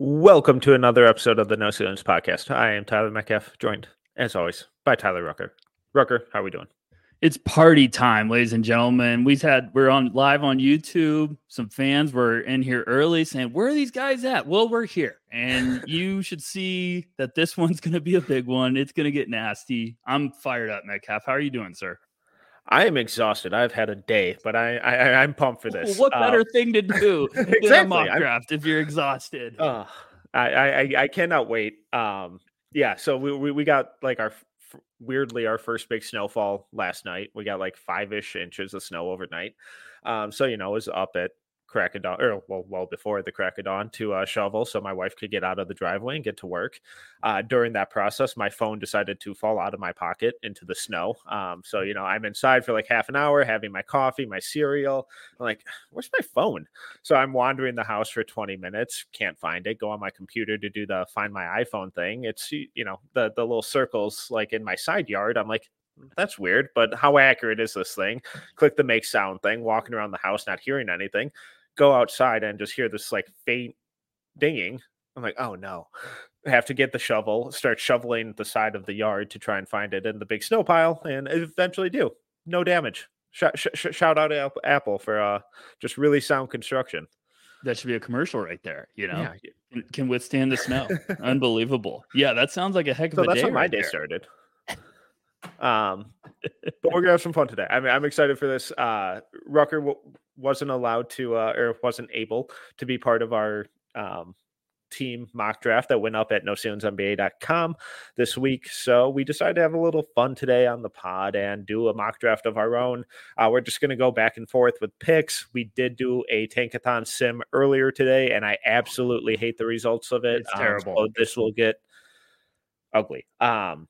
Welcome to another episode of the No Ceilings Podcast. I am Tyler Metcalf, joined as always by Tyler Rucker. Rucker, how are we doing? It's party time, ladies and gentlemen. We've had we're on live on YouTube. Some fans were in here early saying, "Where are these guys at?" Well, we're here, and you should see that this one's going to be a big one. It's going to get nasty. I'm fired up, Metcalf. How are you doing, sir? I am exhausted. I've had a day, but I, I I'm pumped for this. What better uh, thing to do exactly. than a mock draft if you're exhausted? Uh, I, I I cannot wait. Um, yeah. So we, we we got like our weirdly our first big snowfall last night. We got like five ish inches of snow overnight. Um, so you know, it was up at crack of dawn, or well, well before the crack of dawn to uh, shovel, so my wife could get out of the driveway and get to work. Uh, during that process, my phone decided to fall out of my pocket into the snow. Um, so you know, I'm inside for like half an hour, having my coffee, my cereal. I'm like, where's my phone? So I'm wandering the house for 20 minutes, can't find it. Go on my computer to do the find my iPhone thing. It's you know the the little circles like in my side yard. I'm like, that's weird, but how accurate is this thing? Click the make sound thing, walking around the house, not hearing anything go outside and just hear this like faint dinging. I'm like, oh no. I have to get the shovel, start shoveling the side of the yard to try and find it in the big snow pile, and eventually do. No damage. Shout, sh- shout out to Apple for uh, just really sound construction. That should be a commercial right there. You know, yeah. can, can withstand the snow. Unbelievable. Yeah, that sounds like a heck of so a that's day. That's how my right day there. started. Um, but we're gonna have some fun today. I mean, I'm excited for this. Uh, Rucker w- wasn't allowed to, uh, or wasn't able to be part of our um, team mock draft that went up at noceilingsnba.com this week. So we decided to have a little fun today on the pod and do a mock draft of our own. Uh, we're just going to go back and forth with picks. We did do a Tankathon sim earlier today, and I absolutely hate the results of it. It's terrible. Um, so this will get ugly. Um,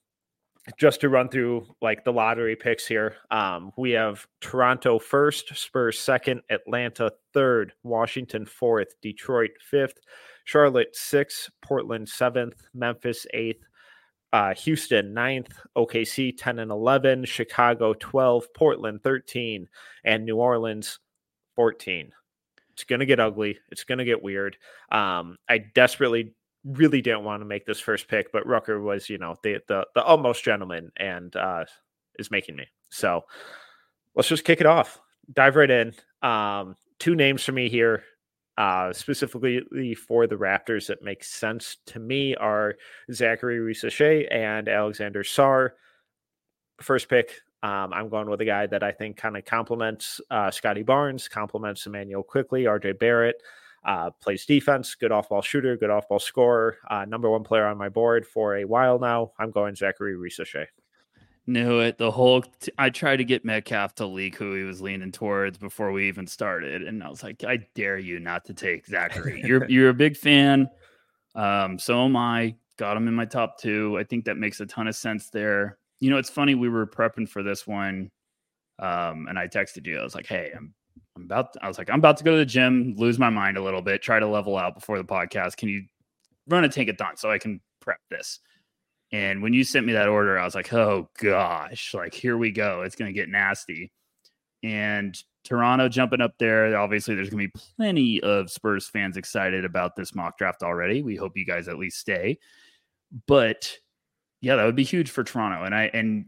just to run through like the lottery picks here um, we have toronto first spurs second atlanta third washington fourth detroit fifth charlotte sixth portland seventh memphis eighth uh, houston ninth okc 10 and 11 chicago 12 portland 13 and new orleans 14 it's going to get ugly. It's going to get weird. Um, i desperately really didn't want to make this first pick, but Rucker was, you know, the the the almost gentleman and uh is making me. So let's just kick it off. Dive right in. Um two names for me here. Uh, specifically for the Raptors that makes sense to me are Zaccharie Risacher and Alexander Sarr. First pick, um, I'm going with a guy that I think kind of complements uh, Scottie Barnes, complements Immanuel Quickley, RJ Barrett. Uh, plays defense, good off ball shooter, good off ball scorer, uh, number one player on my board for a while now. I'm going Zaccharie Risacher. Knew it. The whole t- I tried to get Metcalf to leak who he was leaning towards before we even started, and I was like, I dare you not to take Zaccharie. You're you're a big fan. Um, so am I. Got him in my top two. I think that makes a ton of sense there. You know, it's funny. We were prepping for this one, um, and I texted you. I was like, Hey, I'm I'm about, to, I was like, I'm about to go to the gym, lose my mind a little bit, try to level out before the podcast. Can you run a tankathon so I can prep this? And when you sent me that order, I was like, oh gosh, like here we go. It's going to get nasty. And Toronto jumping up there. Obviously, there's going to be plenty of Spurs fans excited about this mock draft already. We hope you guys at least stay. But yeah, that would be huge for Toronto. And I and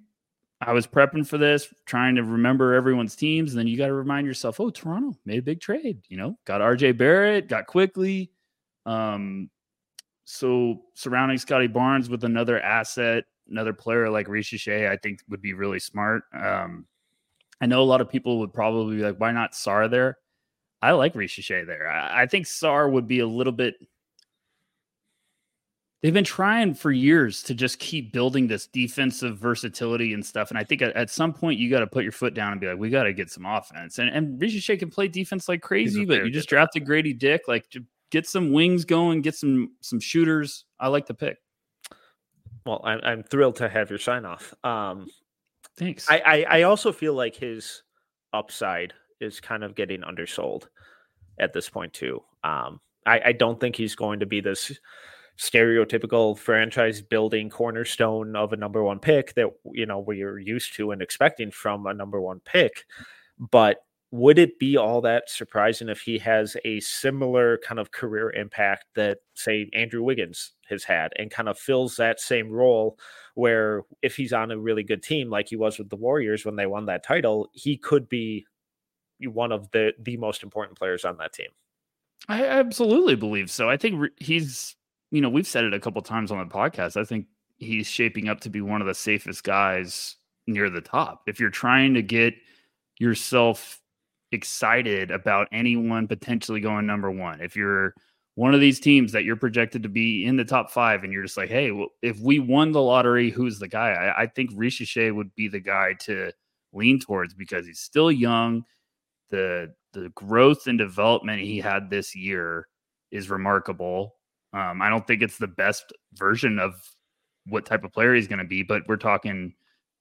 I was prepping for this, trying to remember everyone's teams. And then you got to remind yourself, oh, Toronto made a big trade. You know, got RJ Barrett, got Quickley. Um, so surrounding Scottie Barnes with another asset, another player like Shea, I think would be really smart. Um, I know a lot of people would probably be like, why not Sarr there? I like Shea there. I, I think Sarr would be a little bit. They've been trying for years to just keep building this defensive versatility and stuff. And I think at, at some point you got to put your foot down and be like, we got to get some offense. And and Shea can play defense like crazy, but you just drafted Gradey Dick. Like get some wings going, get some some shooters. I like the pick. Well, I'm, I'm thrilled to have your sign off. Um, Thanks. I, I, I also feel like his upside is kind of getting undersold at this point too. Um, I, I don't think he's going to be this stereotypical franchise building cornerstone of a number one pick that you know we're used to and expecting from a number one pick. But would it be all that surprising if he has a similar kind of career impact that say Andrew Wiggins has had and kind of fills that same role where if he's on a really good team like he was with the Warriors when they won that title, he could be one of the the most important players on that team. I absolutely believe so. I think he's, you know, we've said it a couple times on the podcast. I think he's shaping up to be one of the safest guys near the top. If you're trying to get yourself excited about anyone potentially going number one. If you're one of these teams that you're projected to be in the top five, and you're just like, hey, well, if we won the lottery, who's the guy? I, I think Shea would be the guy to lean towards because he's still young. The the growth and development he had this year is remarkable. Um, I don't think it's the best version of what type of player he's going to be, but we're talking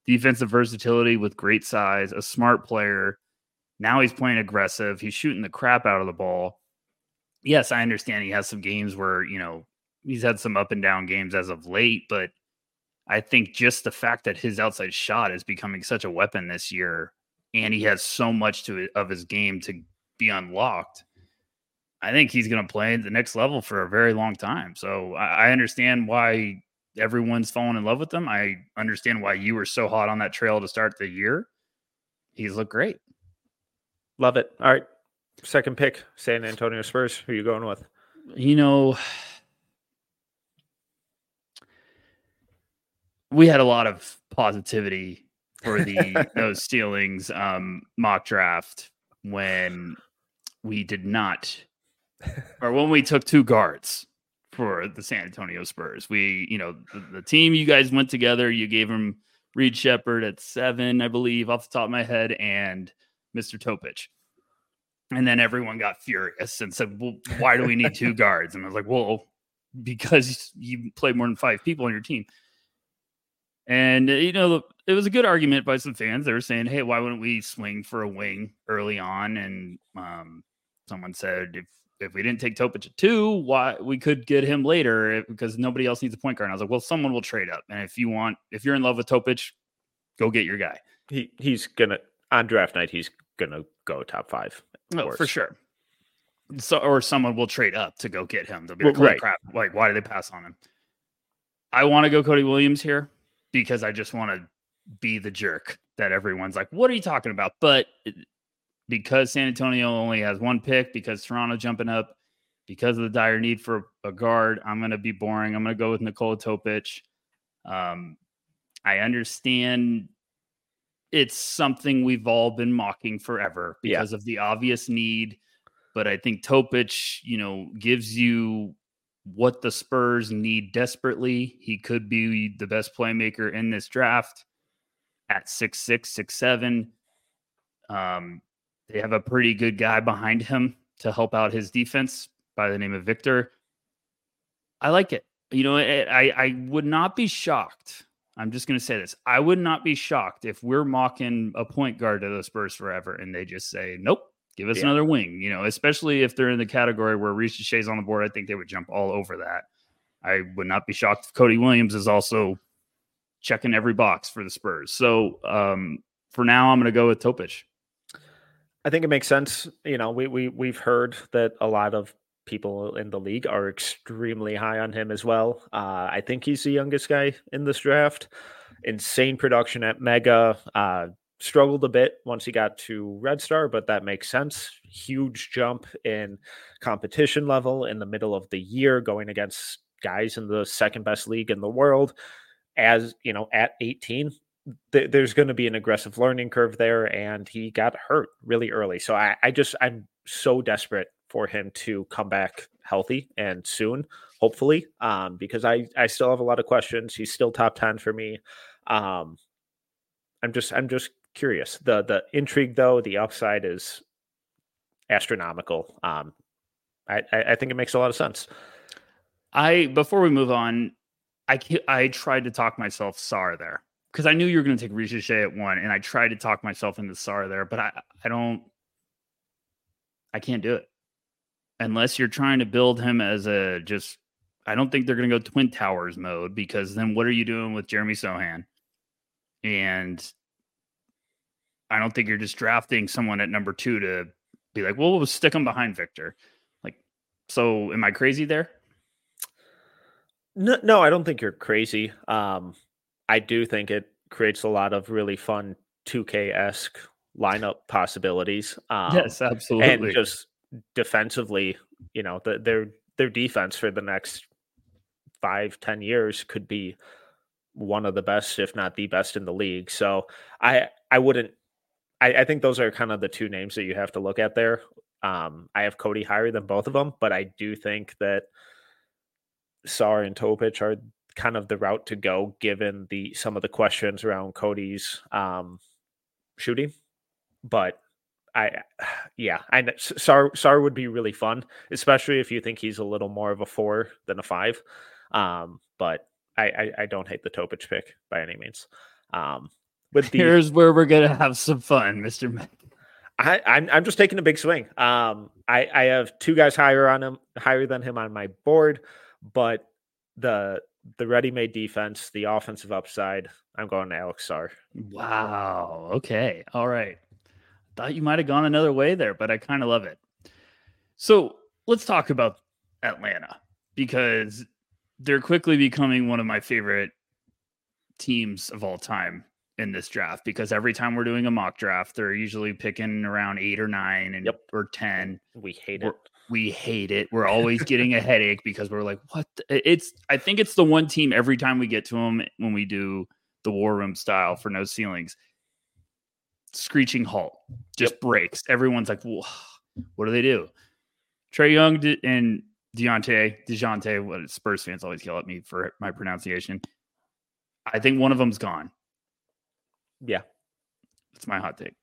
defensive versatility with great size, a smart player now he's playing aggressive. He's shooting the crap out of the ball. Yes, I understand he has some games where, you know, he's had some up and down games as of late, but I think just the fact that his outside shot is becoming such a weapon this year and he has so much to of his game to be unlocked. I think he's going to play at the next level for a very long time. So I, I understand why everyone's fallen in love with him. I understand why you were so hot on that trail to start the year. He's looked great. Love it. All right. Second pick, San Antonio Spurs. Who are you going with? You know, we had a lot of positivity for the those ceilings um, mock draft when we did not, or when we took two guards for the San Antonio Spurs. We, you know, the, the team you guys went together. You gave him Reed Sheppard at seven, I believe, off the top of my head, and Mr. Topic. And then everyone got furious and said, Well, why do we need two guards? And I was like, Well, because you play more than five people on your team. And, uh, you know, it was a good argument by some fans. They were saying, Hey, why wouldn't we swing for a wing early on? And um, someone said, If if we didn't take Topic at two, why we could get him later eh, because nobody else needs a point guard. And I was like, well, someone will trade up. And if you want, if you're in love with Topic, go get your guy. He he's gonna on draft night, he's gonna go top five. Oh, for sure. So, or someone will trade up to go get him. They'll be like, well, right. crap, like, why did they pass on him? I want to go Cody Williams here because I just want to be the jerk that everyone's like, what are you talking about? But because San Antonio only has one pick, because Toronto jumping up, because of the dire need for a guard, I'm going to be boring. I'm going to go with Nikola Topic. Um, I understand it's something we've all been mocking forever because yeah. of the obvious need. But I think Topic, you know, gives you what the Spurs need desperately. He could be the best playmaker in this draft at six six, six seven. Um, they have a pretty good guy behind him to help out his defense by the name of Victor. I like it. You know, I I would not be shocked I'm just going to say this. I would not be shocked if we're mocking a point guard to the Spurs forever and they just say, nope, give us yeah. another wing, you know, especially if they're in the category where Risacher's on the board. I think they would jump all over that. I would not be shocked if Cody Williams is also checking every box for the Spurs. So um, for now, I'm going to go with Topic. I think it makes sense. You know, we we we've heard that a lot of people in the league are extremely high on him as well. Uh, I think he's the youngest guy in this draft. Insane production at Mega. Uh, struggled a bit once he got to Red Star, but that makes sense. Huge jump in competition level in the middle of the year, going against guys in the second best league in the world. As you know, at 18, th- there's going to be an aggressive learning curve there, and he got hurt really early. So I, I just I'm so desperate for him to come back healthy and soon, hopefully, um, because I I still have a lot of questions. He's still top ten for me. Um, I'm just I'm just curious. The the intrigue though, the upside is astronomical. Um, I, I think it makes a lot of sense. I before we move on, I I tried to talk myself Sarr there because I knew you were going to take Risacher at one, and I tried to talk myself into Sarr there, but I I don't I can't do it unless you're trying to build him as a just. I don't think they're going to go Twin Towers mode because then what are you doing with Jeremy Sochan? And I don't think you're just drafting someone at number two to be like, well, we'll stick him behind Victor. Like, so am I crazy there? No, no, I don't think you're crazy. Um, I do think it creates a lot of really fun 2K esque lineup possibilities. Um, yes, absolutely. And just defensively, you know, the, their their defense for the next five, ten years could be one of the best, if not the best in the league. So I I wouldn't I, I think those are kind of the two names that you have to look at there. Um, I have Cody higher than both of them, but I do think that Sarr and Topic are kind of the route to go given the some of the questions around Cody's um, shooting. But I, yeah, I Sarr Sarr would be really fun, especially if you think he's a little more of a four than a five. Um, but I, I, I don't hate the Topic pick by any means. Um, with the, here's where we're gonna have some fun, Mister. I, I'm I'm just taking a big swing. Um, I I have two guys higher on him, higher than him on my board, but the the ready-made defense, the offensive upside, I'm going to Alex Sarr. Wow. Okay. All right. Thought you might have gone another way there, but I kind of love it. So let's talk about Atlanta because they're quickly becoming one of my favorite teams of all time in this draft because every time we're doing a mock draft, they're usually picking around eight or nine and yep. or ten. We hate it. We hate it. We're always getting a headache because we're like, what? The? It's. I think it's the one team every time we get to them when we do the war room style for no ceilings. Screeching halt just yep. breaks. Everyone's like, what do they do? Trae Young and Deontay, Dejounte, what Spurs fans always yell at me for my pronunciation. I think one of them's gone. Yeah, that's my hot take.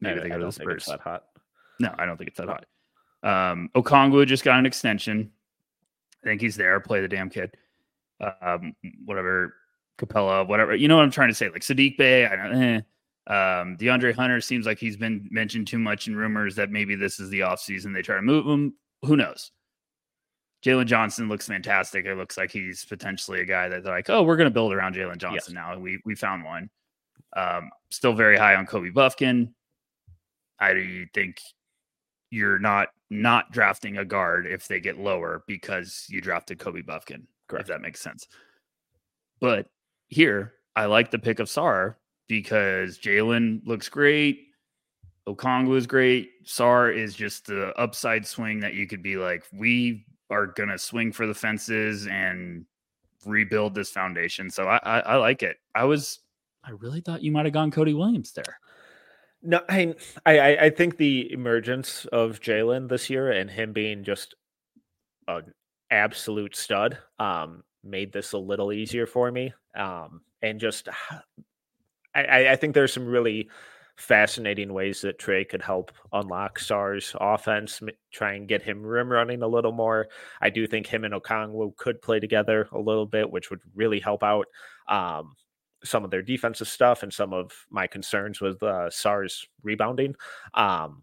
Maybe I, they go to the Spurs. that hot. No, I don't think it's that hot. Um, Okongwu just got an extension. I think he's there. Play the damn kid. Um, whatever, Capela, whatever. You know what I'm trying to say? Like Saddiq Bey. I don't. Eh. Um, DeAndre Hunter seems like he's been mentioned too much in rumors that maybe this is the offseason. They try to move him. Who knows? Jalen Johnson looks fantastic. It looks like he's potentially a guy that they're like, oh, we're going to build around Jalen Johnson yes. now. We we found one. Um, still very high on Kobe Bufkin. I do think you're not not drafting a guard if they get lower because you drafted Kobe Bufkin. Correct. If that makes sense. But here, I like the pick of Sarr because Jalen looks great. Okongwu is great. Sarr is just the upside swing that you could be like, we are gonna swing for the fences and rebuild this foundation. So I, I, I like it. I was I really thought you might have gone Cody Williams there. No, I I I think the emergence of Jalen this year and him being just an absolute stud um, made this a little easier for me. Um, and just I, I think there's some really fascinating ways that Trae could help unlock Sarr's offense, try and get him rim running a little more. I do think him and Okongwu could play together a little bit, which would really help out. Um, some of their defensive stuff and some of my concerns with uh, Sarr's rebounding. Um,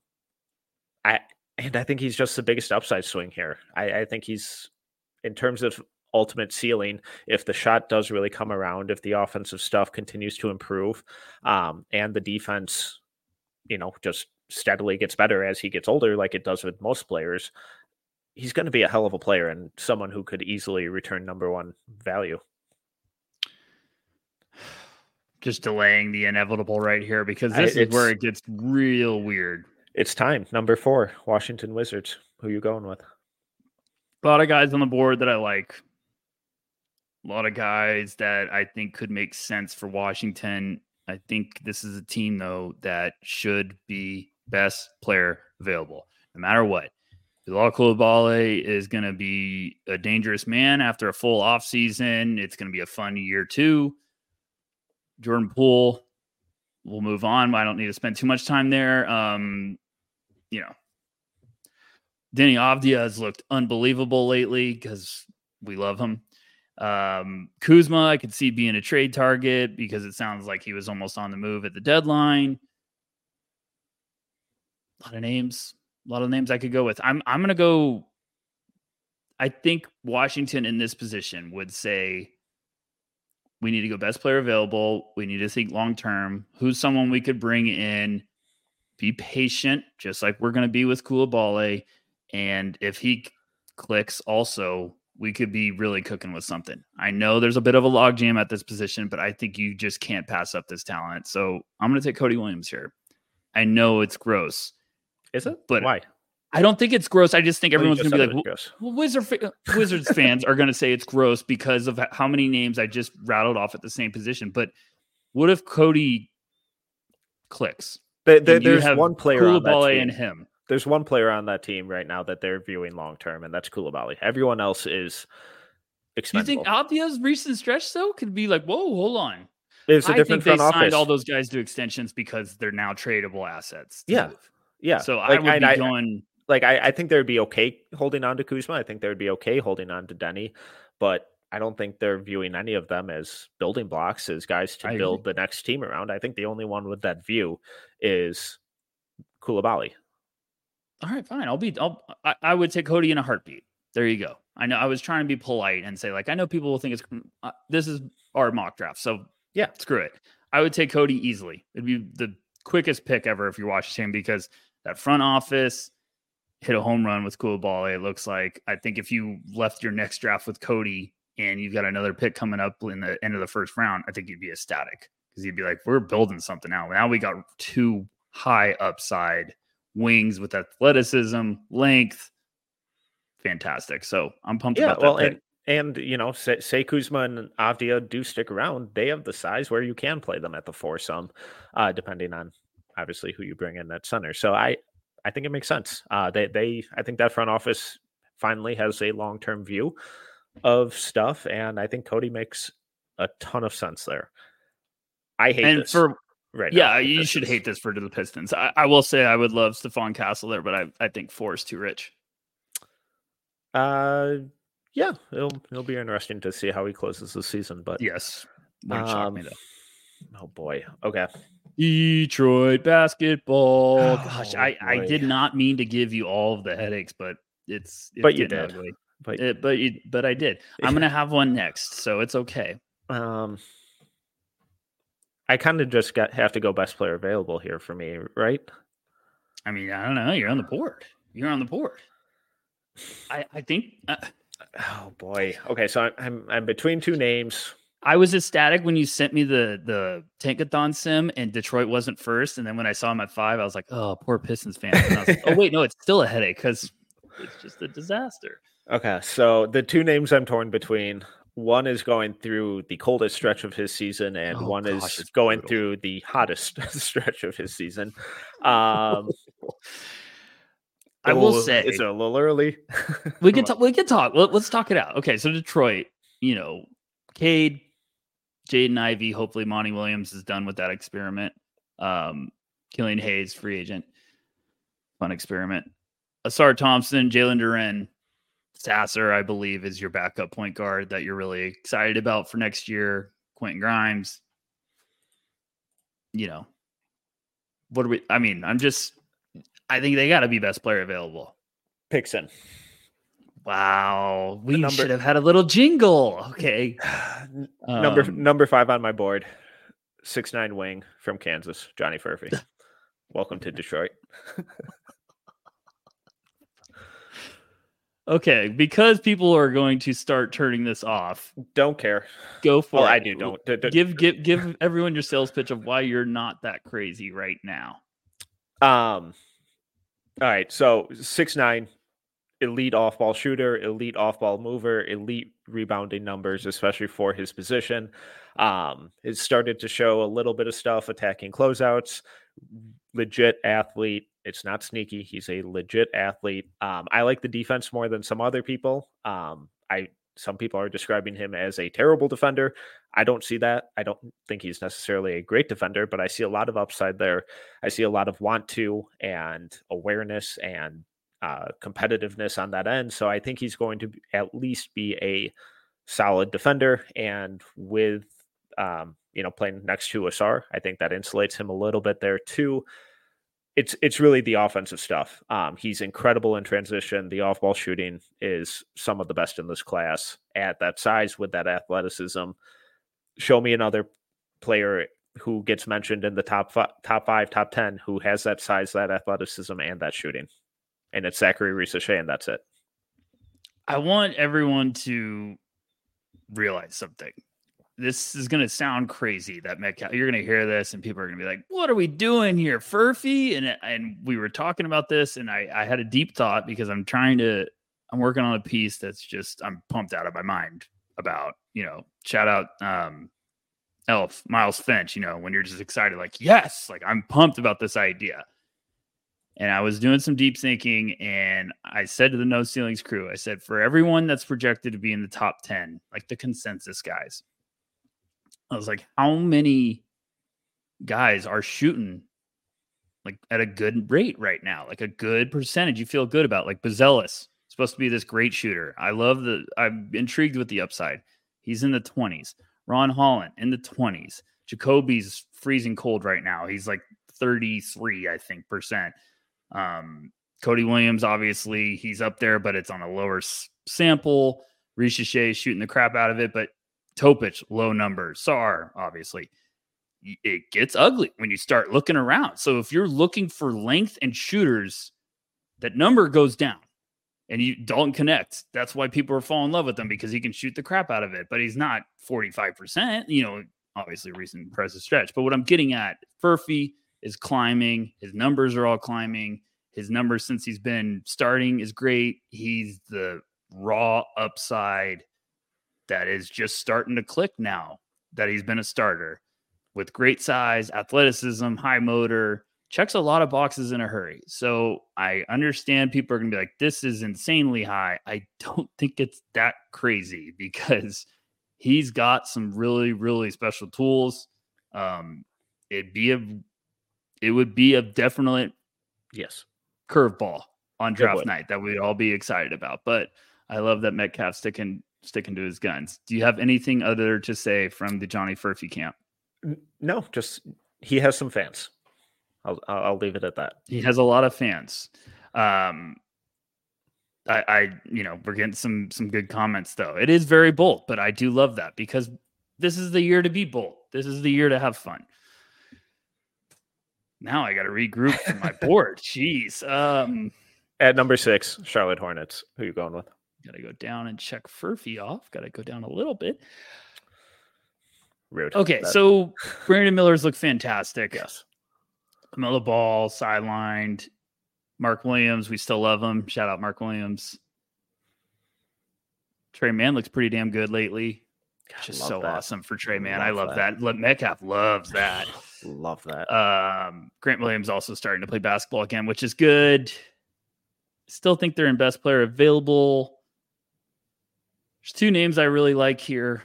I and I think he's just the biggest upside swing here. I, I think he's in terms of ultimate ceiling if the shot does really come around, if the offensive stuff continues to improve, um, and the defense, you know, just steadily gets better as he gets older, like it does with most players. He's going to be a hell of a player and someone who could easily return number one value just delaying the inevitable right here because this I, is where it gets real weird. It's time. Number four, Washington Wizards. Who you going with? A lot of guys on the board that I like. A lot of guys that I think could make sense for Washington. I think this is a team though that should be best player available, no matter what. Bilal Coulibaly is going to be a dangerous man after a full offseason. It's going to be a fun year too. Jordan Poole, we'll move on. I don't need to spend too much time there. Um, you know, Deni Avdija has looked unbelievable lately because we love him. Um, Kuzma, I could see being a trade target because it sounds like he was almost on the move at the deadline. A lot of names, a lot of names I could go with. I'm I'm gonna go. I think Washington in this position would say we need to go best player available. We need to think long term. Who's someone we could bring in? Be patient, just like we're going to be with Coulibaly. And if he clicks, also, we could be really cooking with something. I know there's a bit of a logjam at this position, but I think you just can't pass up this talent. So I'm going to take Cody Williams here. I know it's gross. Is it? But why? I don't think it's gross. I just think oh, everyone's going to be like, well, Wizard, Wizards fans are going to say it's gross because of how many names I just rattled off at the same position. But what if Cody clicks? There, there, there's one player on that team. and him. There's one player on that team right now that they're viewing long term, and that's Coulibaly. Everyone else is expendable. You think Avdija's recent stretch though could be like, whoa, hold on. It's a different I think they signed office. all those guys to extensions because they're now tradable assets. Yeah. Move. Yeah. So like, I would be I, going like I, I think they would be okay holding on to Kuzma. I think they would be okay holding on to Deni, but I don't think they're viewing any of them as building blocks, as guys to I build the next team around. I think the only one with that view is Coulibaly. All right, fine. I'll be. I'll. I, I would take Cody in a heartbeat. There you go. I know. I was trying to be polite and say like I know people will think it's uh, this is our mock draft, so yeah, screw it. I would take Cody easily. It'd be the quickest pick ever if you're watching him because that front office hit a home run with Coulibaly. It looks like I think if you left your next draft with Cody and you've got another pick coming up in the end of the first round, I think you'd be ecstatic because you'd be like, we're building something now. Now we got two high upside wings with athleticism, length. Fantastic. So I'm pumped yeah, about that. Well, pick. and, and you know, say, say Kuzma and Avdija do stick around. They have the size where you can play them at the foursome, uh, depending on obviously who you bring in that center. So I I think it makes sense. Uh, they they I think that front office finally has a long term view of stuff, and I think Cody makes a ton of sense there. I hate and this for right. yeah, you should hate this for the Pistons. I, I will say I would love Stephon Castle there, but I I think four is too rich. Uh, yeah, it'll it'll be interesting to see how he closes the season. But Yes, wouldn't shock me Um, though. oh boy, okay. Detroit basketball. Oh, Gosh, I, I did not mean to give you all of the headaches, but it's, it's But you did. ugly. But It- but you, but I did. I'm gonna have one next, so it's okay. um, I kind of just got have to go best player available here for me, right? I mean, I don't know. You're on the board. You're on the board. I I think uh, Oh boy. Okay, so I'm I'm, I'm between two names. I was ecstatic when you sent me the the Tankathon sim and Detroit wasn't first, and then when I saw him at five, I was like, oh, poor Pistons fan. And I was like, oh wait, no, it's still a headache because it's just a disaster. Okay, so the two names I'm torn between. One is going through the coldest stretch of his season, and Oh, one gosh, is going brutal. through the hottest stretch of his season. Um, I will say it's a little early? we can talk. We can talk. Let, us talk it out. Okay, so Detroit, you know, Cade, Jaden Ivey. Hopefully, Monty Williams is done with that experiment. Um, Killian Hayes, free agent, fun experiment. Ausar Thompson, Jalen Duren, Sasser, I believe, is your backup point guard that you're really excited about for next year. Quentin Grimes. You know, what are we? I mean, I'm just. I think they got to be best player available. Pixon. Wow, we number, should have had a little jingle. Okay, number um, number five on my board, six nine wing from Kansas, Johnny Furphy. Welcome to Detroit. okay, because people are going to start turning this off. Don't care. Go for well, it. I do. Don't give give give everyone your sales pitch of why you're not that crazy right now. Um. All right. So six nine, elite off ball shooter, elite off ball mover, elite rebounding numbers, especially for his position. Um, it started to show a little bit of stuff attacking closeouts. Legit athlete. It's not sneaky. He's a legit athlete. Um, I like the defense more than some other people. Um, I some people are describing him as a terrible defender. I don't see that. I don't think he's necessarily a great defender, but I see a lot of upside there. I see a lot of want to and awareness and uh, competitiveness on that end. So I think he's going to at least be a solid defender. And with, um, you know, playing next to Ausar, I think that insulates him a little bit there too. It's it's really the offensive stuff. Um, he's incredible in transition. The off ball shooting is some of the best in this class at that size with that athleticism. Show me another player who gets mentioned in the top five, top five, top ten who has that size, that athleticism, and that shooting and it's Zaccharie Risacher, and that's it. I want everyone to realize something. This is going to sound crazy that Metcalf, you're going to hear this and people are going to be like, what are we doing here, Furphy? And, and we were talking about this and I, I had a deep thought because I'm trying to, I'm working on a piece that's just, I'm pumped out of my mind about, you know, shout out, um, Elf, Miles Finch, you know, when you're just excited, like, yes, like I'm pumped about this idea and I was doing some deep thinking and I said to the No Ceilings crew, I said, for everyone that's projected to be in the top 10, like the consensus guys, I was like, how many guys are shooting like at a good rate right now? Like a good percentage you feel good about, like Buzelis, supposed to be this great shooter. I love the, I'm intrigued with the upside. He's in the 20s. Ron Holland in the 20s. Ja'Kobe's freezing cold right now. He's like 33, I think, percent. Um, Cody Williams, obviously, he's up there, but it's on a lower s- sample. Risacher shooting the crap out of it, but Topic, low numbers. Sarr, obviously. It gets ugly when you start looking around. So if you're looking for length and shooters, that number goes down. And you Dalton Knecht. That's why people are falling in love with him because he can shoot the crap out of it, but he's not 45%. You know, obviously recent impressive stretch. But what I'm getting at, Furphy, is climbing. His numbers are all climbing. His numbers since he's been starting is great. He's the raw upside that is just starting to click now that he's been a starter with great size, athleticism, high motor, checks a lot of boxes in a hurry. So I understand people are going to be like, this is insanely high. I don't think it's that crazy because he's got some really, really special tools. Um, it'd be a it would be a definite yes curveball on draft night that we'd all be excited about. But I love that Metcalf sticking sticking to his guns. Do you have anything other to say from the Johnny Furphy camp? No, just he has some fans. I'll I'll leave it at that. He has a lot of fans. Um, I, I you know we're getting some some good comments though. It is very bold, but I do love that because this is the year to be bold. This is the year to have fun now I got to regroup from my board. Jeez. Um, At number six, Charlotte Hornets. Who you going with? Got to go down and check Furphy off. Got to go down a little bit. Rude. Okay, that... so Brandon Miller's look fantastic. Yes. LaMelo Ball sidelined. Mark Williams, we still love him. Shout out Mark Williams. Tre Mann looks pretty damn good lately. God, Just so that. awesome for Tre Mann. Love I love that. that. Metcalf loves that. love that. Um, Grant Williams also starting to play basketball again, which is good. Still think they're in best player available. There's two names I really like here.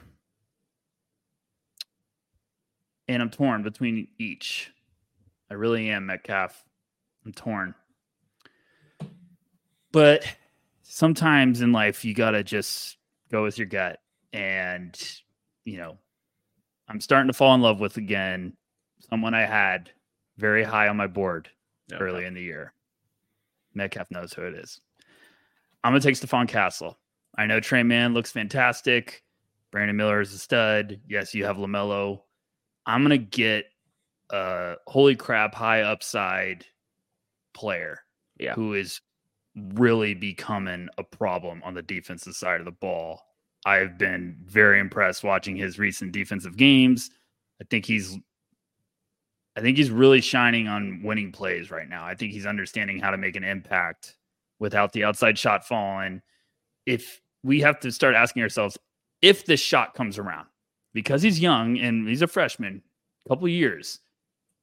And I'm torn between each. I really am, Metcalf. I'm torn. But sometimes in life, you got to just go with your gut and you know, I'm starting to fall in love with again someone I had very high on my board early in the year. Metcalf knows who it is. I'm gonna take Stephon Castle. I know Tre Mann looks fantastic. Brandon Miller is a stud. Yes, you have LaMelo. I'm gonna get a holy crap high upside player Yeah. who is really becoming a problem on the defensive side of the ball. I've been very impressed watching his recent defensive games. I think he's I think he's really shining on winning plays right now. I think he's understanding how to make an impact without the outside shot falling. If we have to start asking ourselves if this shot comes around, because he's young and he's a freshman, a couple years,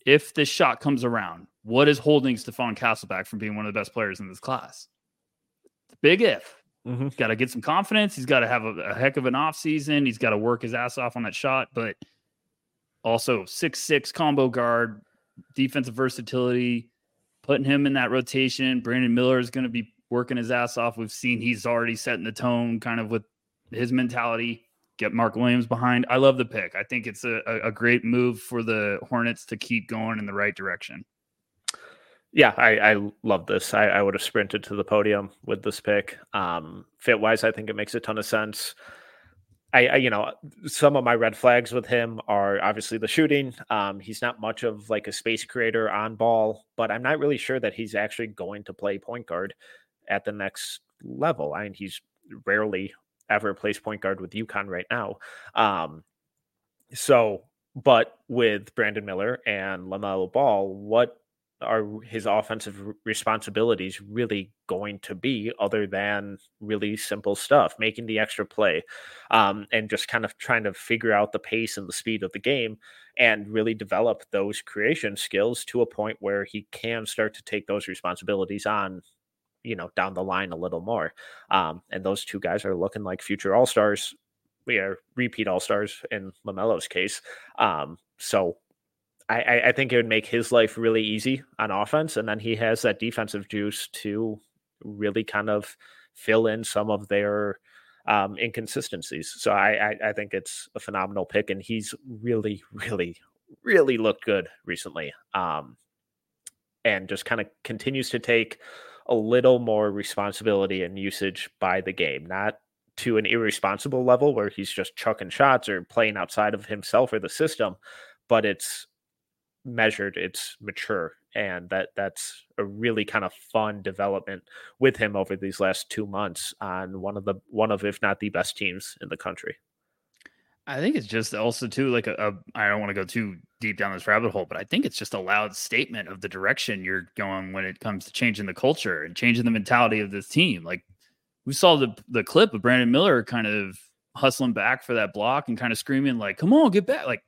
if this shot comes around, what is holding Stephon Castle back from being one of the best players in this class? It's a big if. Mhm. He's got to get some confidence. He's got to have a, a heck of an off season. He's got to work his ass off on that shot, but also six six combo guard, defensive versatility, putting him in that rotation. Brandon Miller is going to be working his ass off. We've seen he's already setting the tone, kind of with his mentality. Get Mark Williams behind. I love the pick. I think it's a, a, great move for the Hornets to keep going in the right direction. Yeah, I, I love this. I, I would have sprinted to the podium with this pick. Um, fit wise, I think it makes a ton of sense. I, I, you know, some of my red flags with him are obviously the shooting. Um, he's not much of like a space creator on ball, but I'm not really sure that he's actually going to play point guard at the next level. I mean, he's rarely ever plays point guard with UConn right now. Um, so, but with Brandon Miller and LaMelo Ball, what are his offensive responsibilities really going to be other than really simple stuff, making the extra play, um, and just kind of trying to figure out the pace and the speed of the game and really develop those creation skills to a point where he can start to take those responsibilities on you know down the line a little more. Um, and those two guys are looking like future all stars we are repeat all stars in lamelo's case. Um, so I, I, think it would make his life really easy on offense, and then he has that defensive juice to really kind of fill in some of their um, inconsistencies. So I, I, I think it's a phenomenal pick, and he's really, really, really looked good recently, um, and just kind of continues to take a little more responsibility and usage by the game, not to an irresponsible level where he's just chucking shots or playing outside of himself or the system, but it's measured it's mature and that that's a really kind of fun development with him over these last two months on one of the one of if not the best teams in the country I think it's just also too like a, a I don't want to go too deep down this rabbit hole, but I think it's just a loud statement of the direction you're going when it comes to changing the culture and changing the mentality of this team. Like we saw the the clip of Brandon Miller kind of hustling back for that block and kind of screaming like, "Come on, get back!" Like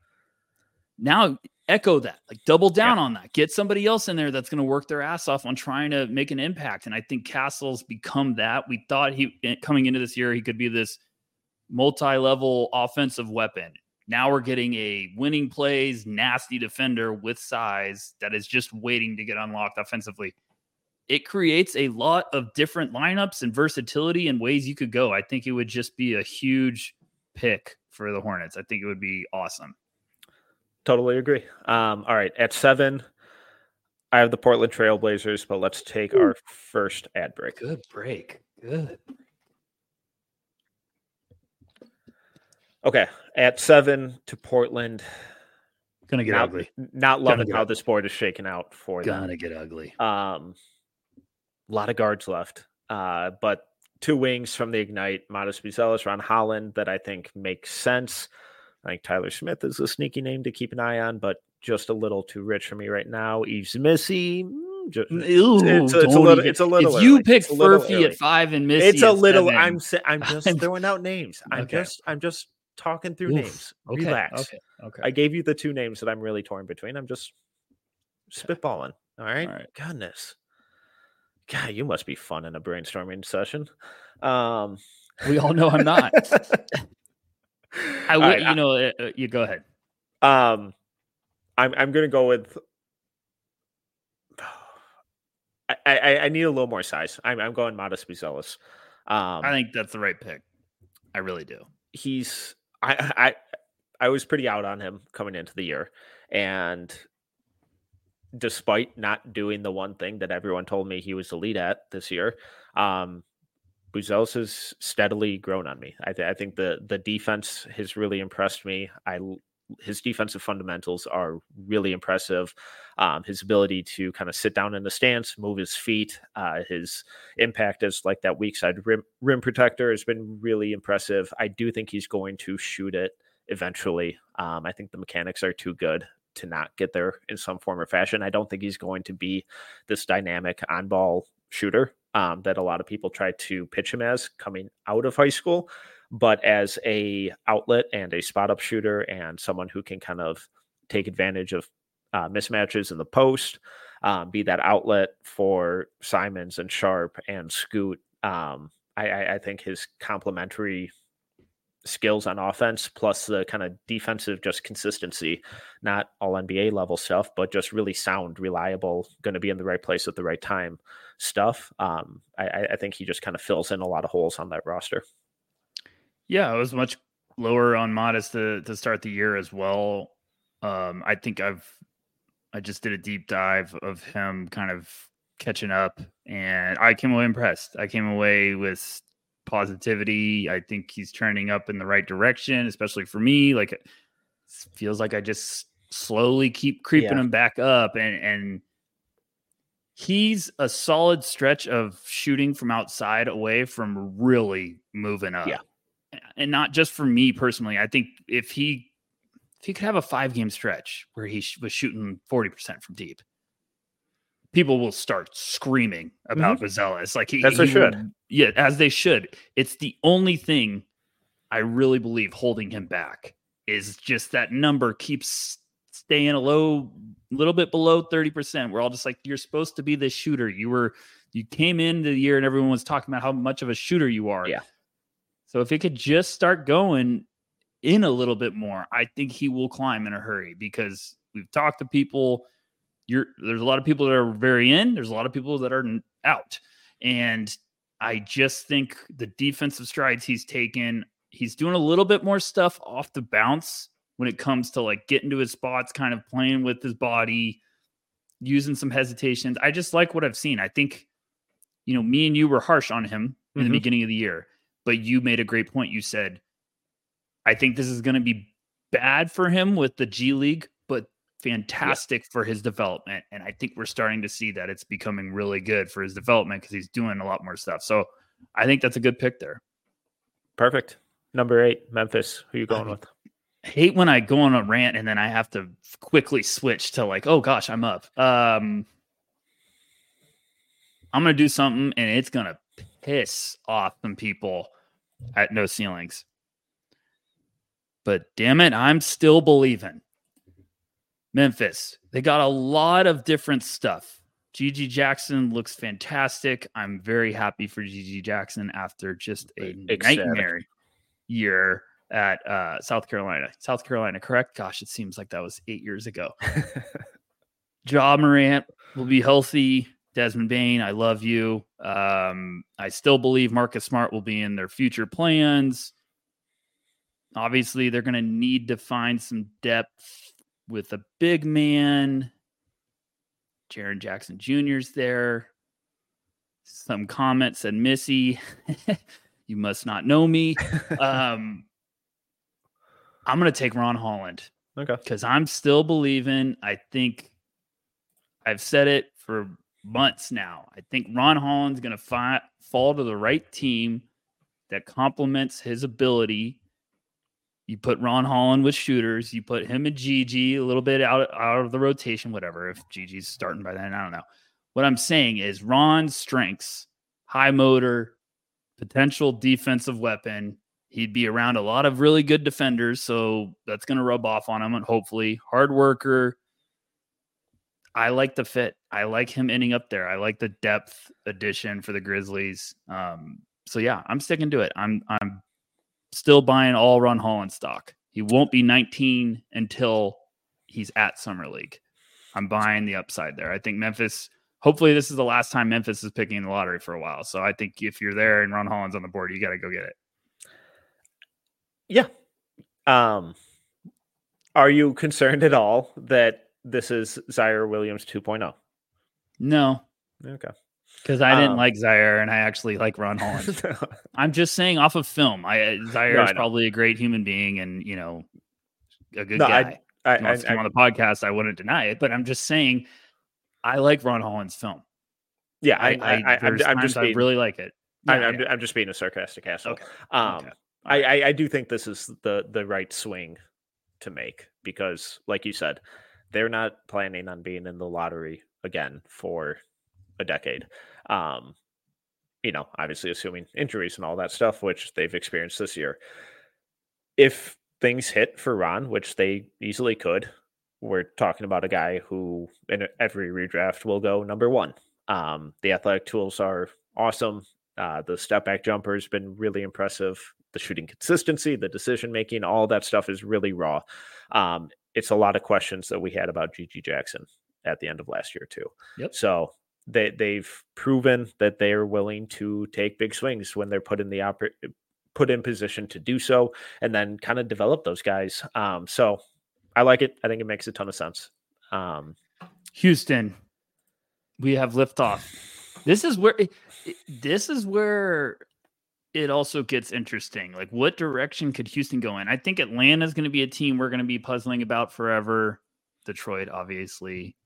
now echo that, like double down on that. Get somebody else in there that's going to work their ass off on trying to make an impact. And I think Castle's become that. We thought he eh, coming into this year he could be this multi-level offensive weapon. Now we're getting a winning plays, nasty defender with size that is just waiting to get unlocked offensively. It creates a lot of different lineups and versatility and ways you could go. I think it would just be a huge pick for the Hornets. I think it would be awesome. Totally agree um, all right at seven i have the portland trailblazers but let's take our first ad break Good break. Good. okay at seven to portland Gonna get not, ugly. not loving how ugly. this board is shaking out for them Gonna get ugly. Um, a lot of guards left, uh, but two wings from the Ignite, Matas Buzelis, Ron Holland, that I think makes sense. I think Tyler Smith is a sneaky name to keep an eye on, but just a little too rich for me right now. Yves Missi, mm, ju- Ew, it's, it's a little, even- it's a little. If you early. pick It's Furphy at five and Missi, it's a little. seven, I'm I'm just throwing out names. I'm Okay. just I'm just talking through Oof, names. okay, Relax. Okay. Okay. I gave you the two names that I'm really torn between. I'm just spitballing. All right. All right. Goodness. God, you must be fun in a brainstorming session. Um, we all know I'm not. I would, right, you know, uh, uh, you go ahead. um, I'm I'm gonna go with. I, I, I need a little more size. I'm I'm going Matas Buzelis. Um, I think that's the right pick. I really do. he's I I I was pretty out on him coming into the year, and despite not doing the one thing that everyone told me he was the lead at this year, um, Buzelis has steadily grown on me. I, th- I think the the defense has really impressed me. I his defensive fundamentals are really impressive. Um, his ability to kind of sit down in the stance, move his feet, uh, his impact as like that weak side rim, rim protector has been really impressive. I do think he's going to shoot it eventually. Um, I think the mechanics are too good to not get there in some form or fashion. I don't think he's going to be this dynamic on ball shooter um, that a lot of people try to pitch him as coming out of high school but as a outlet and a spot up shooter and someone who can kind of take advantage of uh, mismatches in the post, um, be that outlet for Simons and Sharpe and Scoot. Um, I, I, think his complementary skills on offense plus the kind of defensive just consistency, not all NBA level stuff, but just really sound, reliable, going to be in the right place at the right time stuff. Um, I, I think he just kind of fills in a lot of holes on that roster. Yeah, I was much lower on Matas to, to start the year as well. Um, I think I've I just did a deep dive of him kind of catching up, and I came away impressed. I came away with positivity. I think he's turning up in the right direction, especially for me. Like it feels like I just slowly keep creeping yeah. him back up, and and he's a solid stretch of shooting from outside away from really moving up. Yeah and not just for me personally. I think if he if he could have a five game stretch where he was shooting forty percent from deep, people will start screaming about mm Like he, that's he, should, yeah, as they should. It's the only thing I really believe holding him back is just that number keeps staying a low, little bit below thirty percent. We're all just like, you're supposed to be this shooter. You were, you came into the year and everyone was talking about how much of a shooter you are. Yeah. So if it could just start going in a little bit more, I think he will climb in a hurry because we've talked to people. You're, there's a lot of people that are very in. There's a lot of people that are out, and I just think the defensive strides he's taken. He's doing a little bit more stuff off the bounce when it comes to like getting to his spots, kind of playing with his body, using some hesitations. I just like what I've seen. I think, you know, me and you were harsh on him in mm-hmm. the beginning of the year. But you made a great point. You said, I think this is going to be bad for him with the G League, fantastic yeah. for his development. And I think we're starting to see that it's becoming really good for his development because he's doing a lot more stuff. So I think that's a good pick there. Perfect. Number eight, Memphis. Who are you going I with? hate when I go on a rant and then I have to quickly switch to like, oh gosh, I'm up. Um, I'm gonna do something and it's gonna piss off some people at no ceilings. But damn it, I'm still believing. Memphis, they got a lot of different stuff. GG Jackson looks fantastic. I'm very happy for GG Jackson after just a Ecstatic. nightmare year at uh, South Carolina. South Carolina, correct? Gosh, it seems like that was eight years ago. Ja Morant will be healthy. Desmond Bane, I love you. Um, I still believe Marcus Smart will be in their future plans. Obviously, they're going to need to find some depth with a big man. Jaren Jackson Jr.'s there. Some comments said, Missi, you must not know me. um, I'm going to take Ron Holland. Okay. Because I'm still believing. I think I've said it for months now. I think Ron Holland's going to fi- fall to the right team that complements his ability. You put Ron Holland with shooters. You put him and GG a little bit out, out of the rotation, whatever. If GG's starting by then, I don't know. What I'm saying is Ron's strengths, high motor, potential defensive weapon. He'd be around a lot of really good defenders, so that's going to rub off on him. And hopefully, hard worker, I like the fit. I like him ending up there. I like the depth addition for the Grizzlies. Um, so yeah, I'm sticking to it. I'm I'm still buying all Ron Holland stock. He won't be 19 until he's at Summer League. I'm buying the upside there. I think Memphis. Hopefully, this is the last time Memphis is picking the lottery for a while. So I think if you're there and Ron Holland's on the board, you got to go get it. Yeah. Um, are you concerned at all that this is Ziaire Williams 2.0. No. Okay. Because I didn't Um, like Ziaire and I actually like Ron Holland. I'm just saying off of film. I Ziaire No, is know. probably a great human being and you know a good No, guy. I, If he wants to come on the podcast, I wouldn't deny it. But I'm just saying I like Ron Holland's film. yeah, I, I, I, I, am there's I'm times just I really like it. I, Yeah, I'm, yeah. I'm just being a sarcastic asshole. Okay. Um, Okay. I, I, I do think this is the the right swing to make because, like you said, they're not planning on being in the lottery again for a decade. Um, you know, obviously assuming injuries and all that stuff, which they've experienced this year. If things hit for Ron, which they easily could, we're talking about a guy who in every redraft will go number one. Um, the athletic tools are awesome. Uh, the step back jumper has been really impressive. The shooting consistency, the decision making, all that stuff is really raw. Um, it's a lot of questions that we had about GG Jackson at the end of last year too. Yep. So they they've proven that they are willing to take big swings when they're put in the oper- put in position to do so, and then kind of develop those guys. Um, so I like it. I think it makes a ton of sense. Um, Houston, we have liftoff. This is where it- it- this is where it also gets interesting. Like, what direction could Houston go in? I think Atlanta is going to be a team we're going to be puzzling about forever. Detroit, obviously.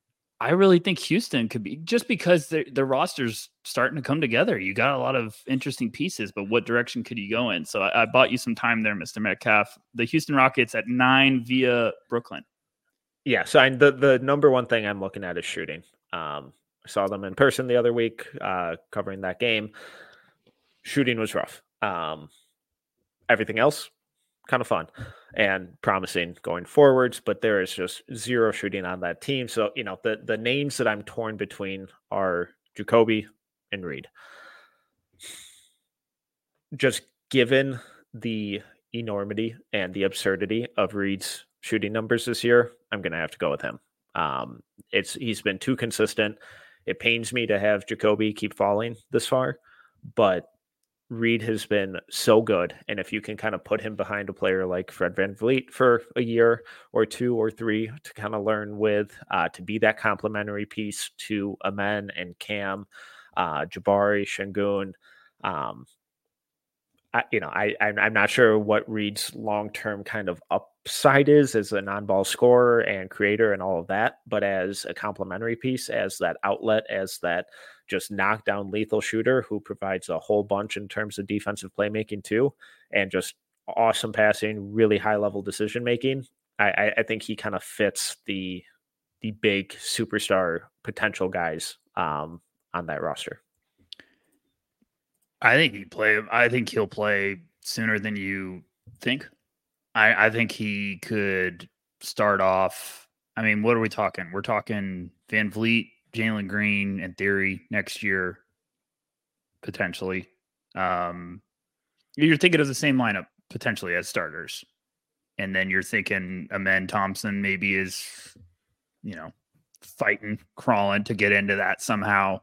I really think Houston could be just because their their roster's starting to come together. You got a lot of interesting pieces, but what direction could you go in? So I, I bought you some time there, Mr. Metcalf. The Houston Rockets at nine via Brooklyn. Yeah, so I, the the number one thing I'm looking at is shooting. Um, I saw them in person the other week, uh, covering that game. Shooting was rough. Um, everything else, kind of fun and promising going forwards, but there is just zero shooting on that team. So you know the the names that I'm torn between are Ja'Kobe and Reed. Just given the enormity and the absurdity of Reed's shooting numbers this year, I'm going to have to go with him. Um, it's he's been too consistent. It pains me to have Ja'Kobe keep falling this far, but Reed has been so good. And if you can kind of put him behind a player like Fred VanVleet for a year or two or three to kind of learn with, uh, to be that complementary piece to Amen and Cam, uh, Jabari, Sengun, um, I, you know, I I'm, not sure what Reed's long term kind of upside is as a non ball scorer and creator and all of that, but as a complementary piece, as that outlet, as that just knockdown lethal shooter who provides a whole bunch in terms of defensive playmaking too, and just awesome passing, really high level decision making. I, I, think he kind of fits the the big superstar potential guys um, on that roster. I think he play. I think he'll play sooner than you think. I, I think he could start off. I mean, what are we talking? We're talking VanVleet, Jalen Green, in theory next year, potentially. Um, you're thinking of the same lineup potentially as starters, and then you're thinking Amen Thompson maybe is, you know, fighting, crawling to get into that somehow.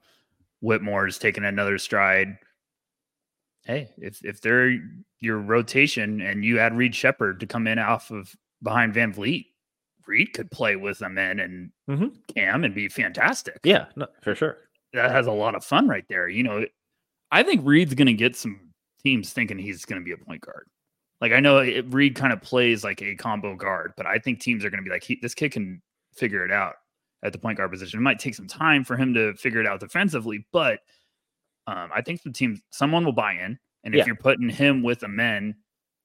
Whitmore is taking another stride hey, if if they're your rotation and you add Reed Sheppard to come in off of behind VanVleet, Reed could play with them in and Mhm. Cam and be fantastic. Yeah, no, for sure. that has a lot of fun right there. You know, I think Reed's going to get some teams thinking he's going to be a point guard. Like I know it, Reed kind of plays like a combo guard, but I think teams are going to be like, he, this kid can figure it out at the point guard position. It might take some time for him to figure it out defensively, but um, I think the teams, someone will buy in. And if Yeah. you're putting him with Amen,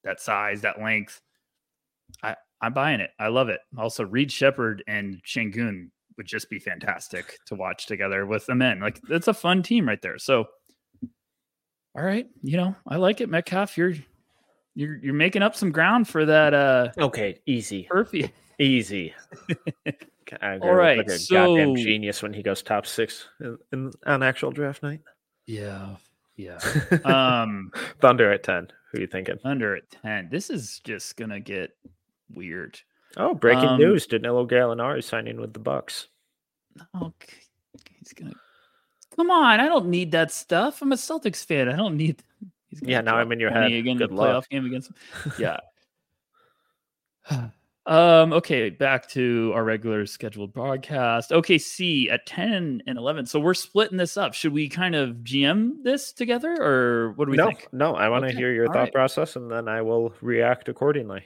that size, that length, I, I'm buying it. I love it. Also, Reed Sheppard and Sengun would just be fantastic to watch together with the men. Like it's a fun team right there. So, all right, you know, I like it, Metcalf. You're you're you're making up some ground for that uh Okay, easy, Murphy. easy. I agree All with right, like a goddamn so- genius when he goes top six in, in, on actual draft night. Yeah, yeah. Um, Thunder at ten. Who are you thinking? Thunder at ten. This is just gonna get weird. Oh, breaking Um, news: Danilo Gallinari signing with the Bucks. Okay, he's gonna. Come on, I don't need that stuff. I'm a Celtics fan. I don't need. He's Yeah, now I'm in your head. Again, Good the playoff luck. game against. Yeah. Um, okay, back to our regular scheduled broadcast. OKC at 10 and 11. So we're splitting this up. Should we kind of GM this together or what do we no, think? no. I want to Okay, hear your all thought right. process, and then I will react accordingly.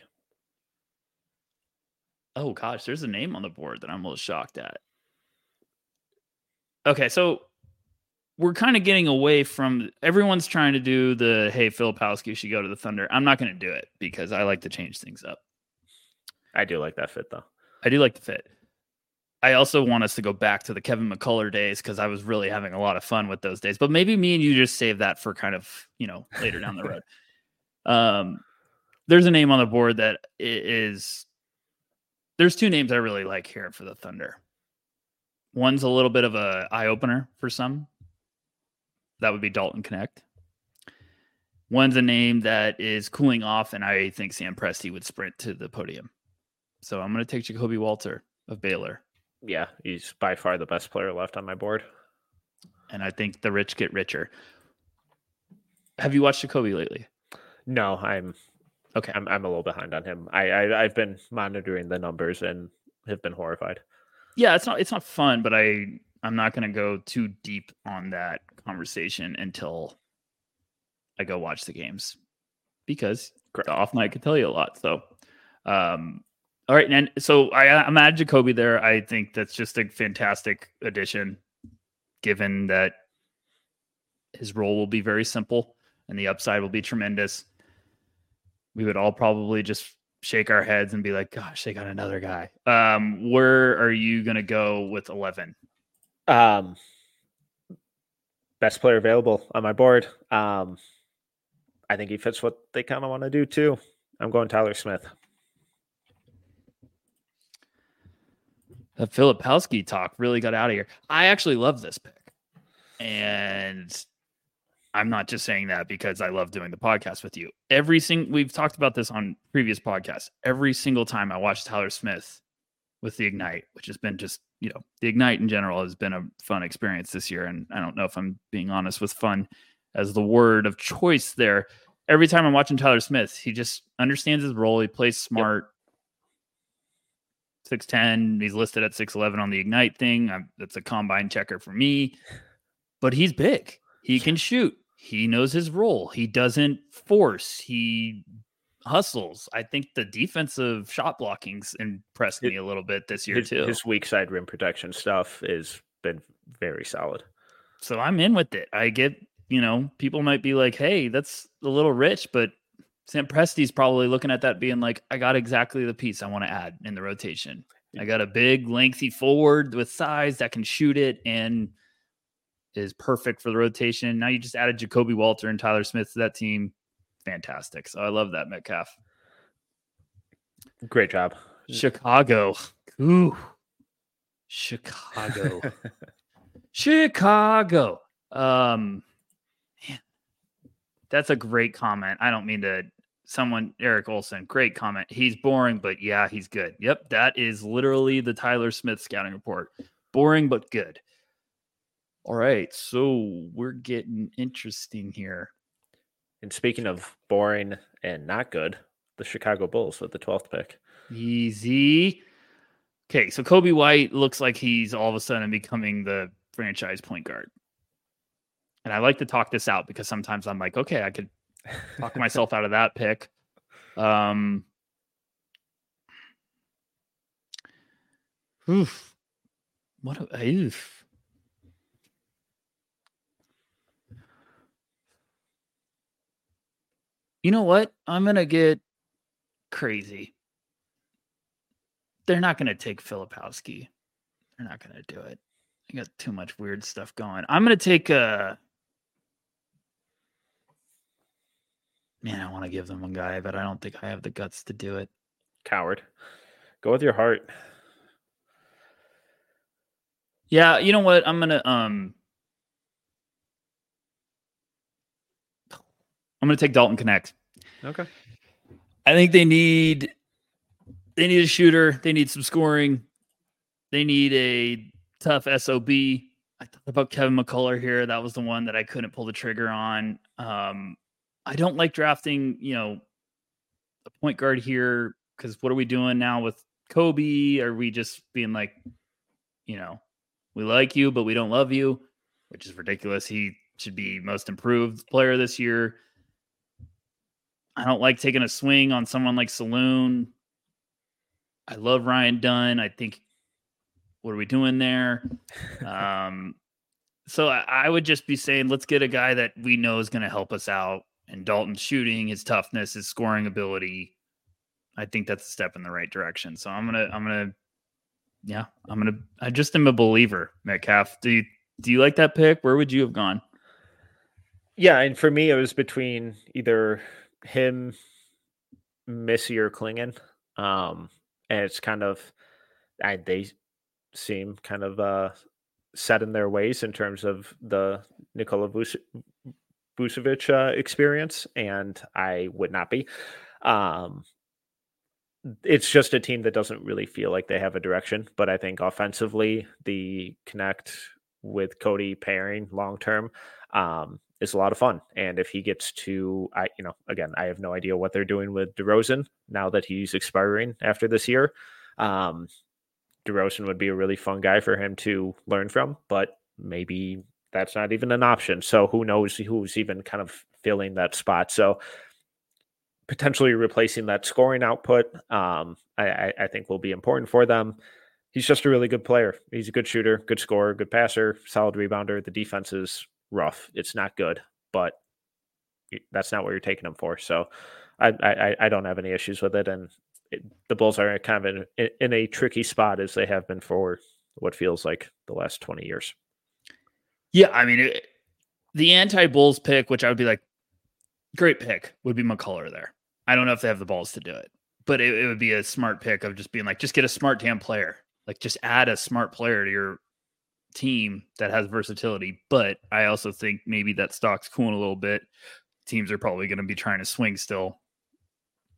Oh gosh, there's a name on the board that I'm a little shocked at. Okay, so we're kind of getting away from everyone's trying to do the hey Phil Filipowski should go to the Thunder. I'm not going to do it because I like to change things up. I do like that fit though. I do like the fit. I also want us to go back to the Kevin McCullar days because I was really having a lot of fun with those days. But maybe me and you just save that for kind of you know later down the road. Um, there's a name on the board that is. There's two names I really like here for the Thunder. One's a little bit of a eye opener for some. That would be Dalton Knecht. One's a name that is cooling off, and I think Sam Presti would sprint to the podium. So I'm going to take Ja'Kobe Walter of Baylor. Yeah, he's by far the best player left on my board. And I think the rich get richer. Have you watched Ja'Kobe lately? No, I'm Okay. I'm I'm a little behind on him. I, I I've been monitoring the numbers and have been horrified. Yeah, it's not it's not fun, but I I'm not going to go too deep on that conversation until I go watch the games because Correct. the off night could tell you a lot. So, um, all right, and so I I'm at Ja'Kobe there. I think that's just a fantastic addition, given that his role will be very simple and the upside will be tremendous. We would all probably just shake our heads and be like, "Gosh, they got another guy." Um, where are you going to go with eleven? Um, best player available on my board. Um, I think he fits what they kind of want to do too. I'm going Tyler Smith. The Filipowski talk really got out of here. I actually love this pick. And I'm not just saying that because I love doing the podcast with you. Every single we've talked about this on previous podcasts. Every single time I watch Tyler Smith with the Ignite, which has been just, you know, the Ignite in general has been a fun experience this year. And I don't know if I'm being honest with fun as the word of choice there. Every time I'm watching Tyler Smith, he just understands his role. He plays smart. 6'10. He's listed at 6'11 on the Ignite thing. i that's a combine checker for me. But he's big. He can shoot. He knows his role. He doesn't force. He hustles. I think the defensive shot blockings impressed me a little bit this year His, too. his weak side rim protection stuff has been very solid. so I'm in with it. I get, you know, people might be like, hey, that's a little rich, but Sam Presti's probably looking at that being like, I got exactly the piece I want to add in the rotation. I got a big, lengthy forward with size that can shoot it and is perfect for the rotation. Now you just added Ja'Kobe Walter and Tyler Smith to that team. Fantastic. So I love that Metcalf. Great job. Chicago. Ooh. Chicago. Chicago. Um man, that's a great comment. I don't mean to someone Eric Olson, great comment. He's boring, but yeah, he's good. Yep, that is literally the Tyler Smith scouting report. Boring but good. All right, so we're getting interesting here. And speaking of boring and not good, the Chicago Bulls with the 12th pick. Easy. Okay, so Coby White looks like he's all of a sudden becoming the franchise point guard. And I like to talk this out because sometimes I'm like, okay, I could talk myself out of that pick. Um, oof. What? A, oof. You know what? I'm gonna get crazy. They're not gonna take Filipowski. They're not gonna do it. I got too much weird stuff going. I'm gonna take uh Man, I want to give them a guy, but I don't think I have the guts to do it. Coward. Go with your heart. Yeah, you know what? I'm gonna um I'm gonna take Dalton Knecht. Okay. I think they need they need a shooter, they need some scoring, they need a tough SOB. I thought about Kevin McCullar here. That was the one that I couldn't pull the trigger on. Um, I don't like drafting, you know, a point guard here because what are we doing now with Coby? Are we just being like, you know, we like you, but we don't love you, which is ridiculous. He should be most improved player this year. I don't like taking a swing on someone like Salaun. I love Ryan Dunn. I think what are we doing there? Um, so I, I would just be saying, let's get a guy that we know is going to help us out. And Dalton's shooting, his toughness, his scoring ability. I think that's a step in the right direction. So I'm gonna, I'm gonna, yeah, I'm gonna. I just am a believer, Metcalf. Do you do you like that pick? Where would you have gone? Yeah, and for me, it was between either him, Missi, or Clingan. Um, and it's kind of, I, they seem kind of uh, set in their ways in terms of the Nikola Vucevic uh, experience, and I would not be. Um, it's just a team that doesn't really feel like they have a direction, but I think offensively, the Knecht with Coby pairing long term um, is a lot of fun. And if he gets to, I you know, again, I have no idea what they're doing with DeRozan now that he's expiring after this year. Um, DeRozan would be a really fun guy for him to learn from, but maybe that's not even an option. So who knows who's even kind of filling that spot. So potentially replacing that scoring output, um, I, I, think will be important for them. He's just a really good player. He's a good shooter, good scorer, good passer, solid rebounder. The defense is rough. It's not good, but that's not what you're taking him for. So I, I, I don't have any issues with it. And it, the Bulls are kind of in, in a tricky spot as they have been for what feels like the last 20 years. Yeah. I mean, it, the anti Bulls pick, which I would be like, great pick, would be McCullar there. I don't know if they have the balls to do it, but it, it would be a smart pick of just being like, just get a smart damn player. Like, just add a smart player to your team that has versatility. But I also think maybe that stock's cooling a little bit. Teams are probably going to be trying to swing still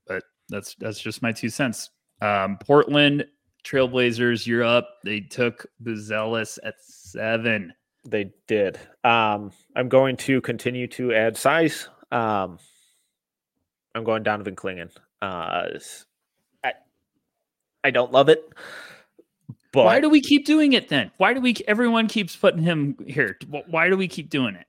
But that's that's just my two cents. Um, Portland Trailblazers, you're up. They took Buzelis at seven. They did. Um, I'm going to continue to add size. Um, I'm going Donovan Clingan. Uh, I I don't love it. But why do we keep doing it then? Why do we? Everyone keeps putting him here. Why do we keep doing it?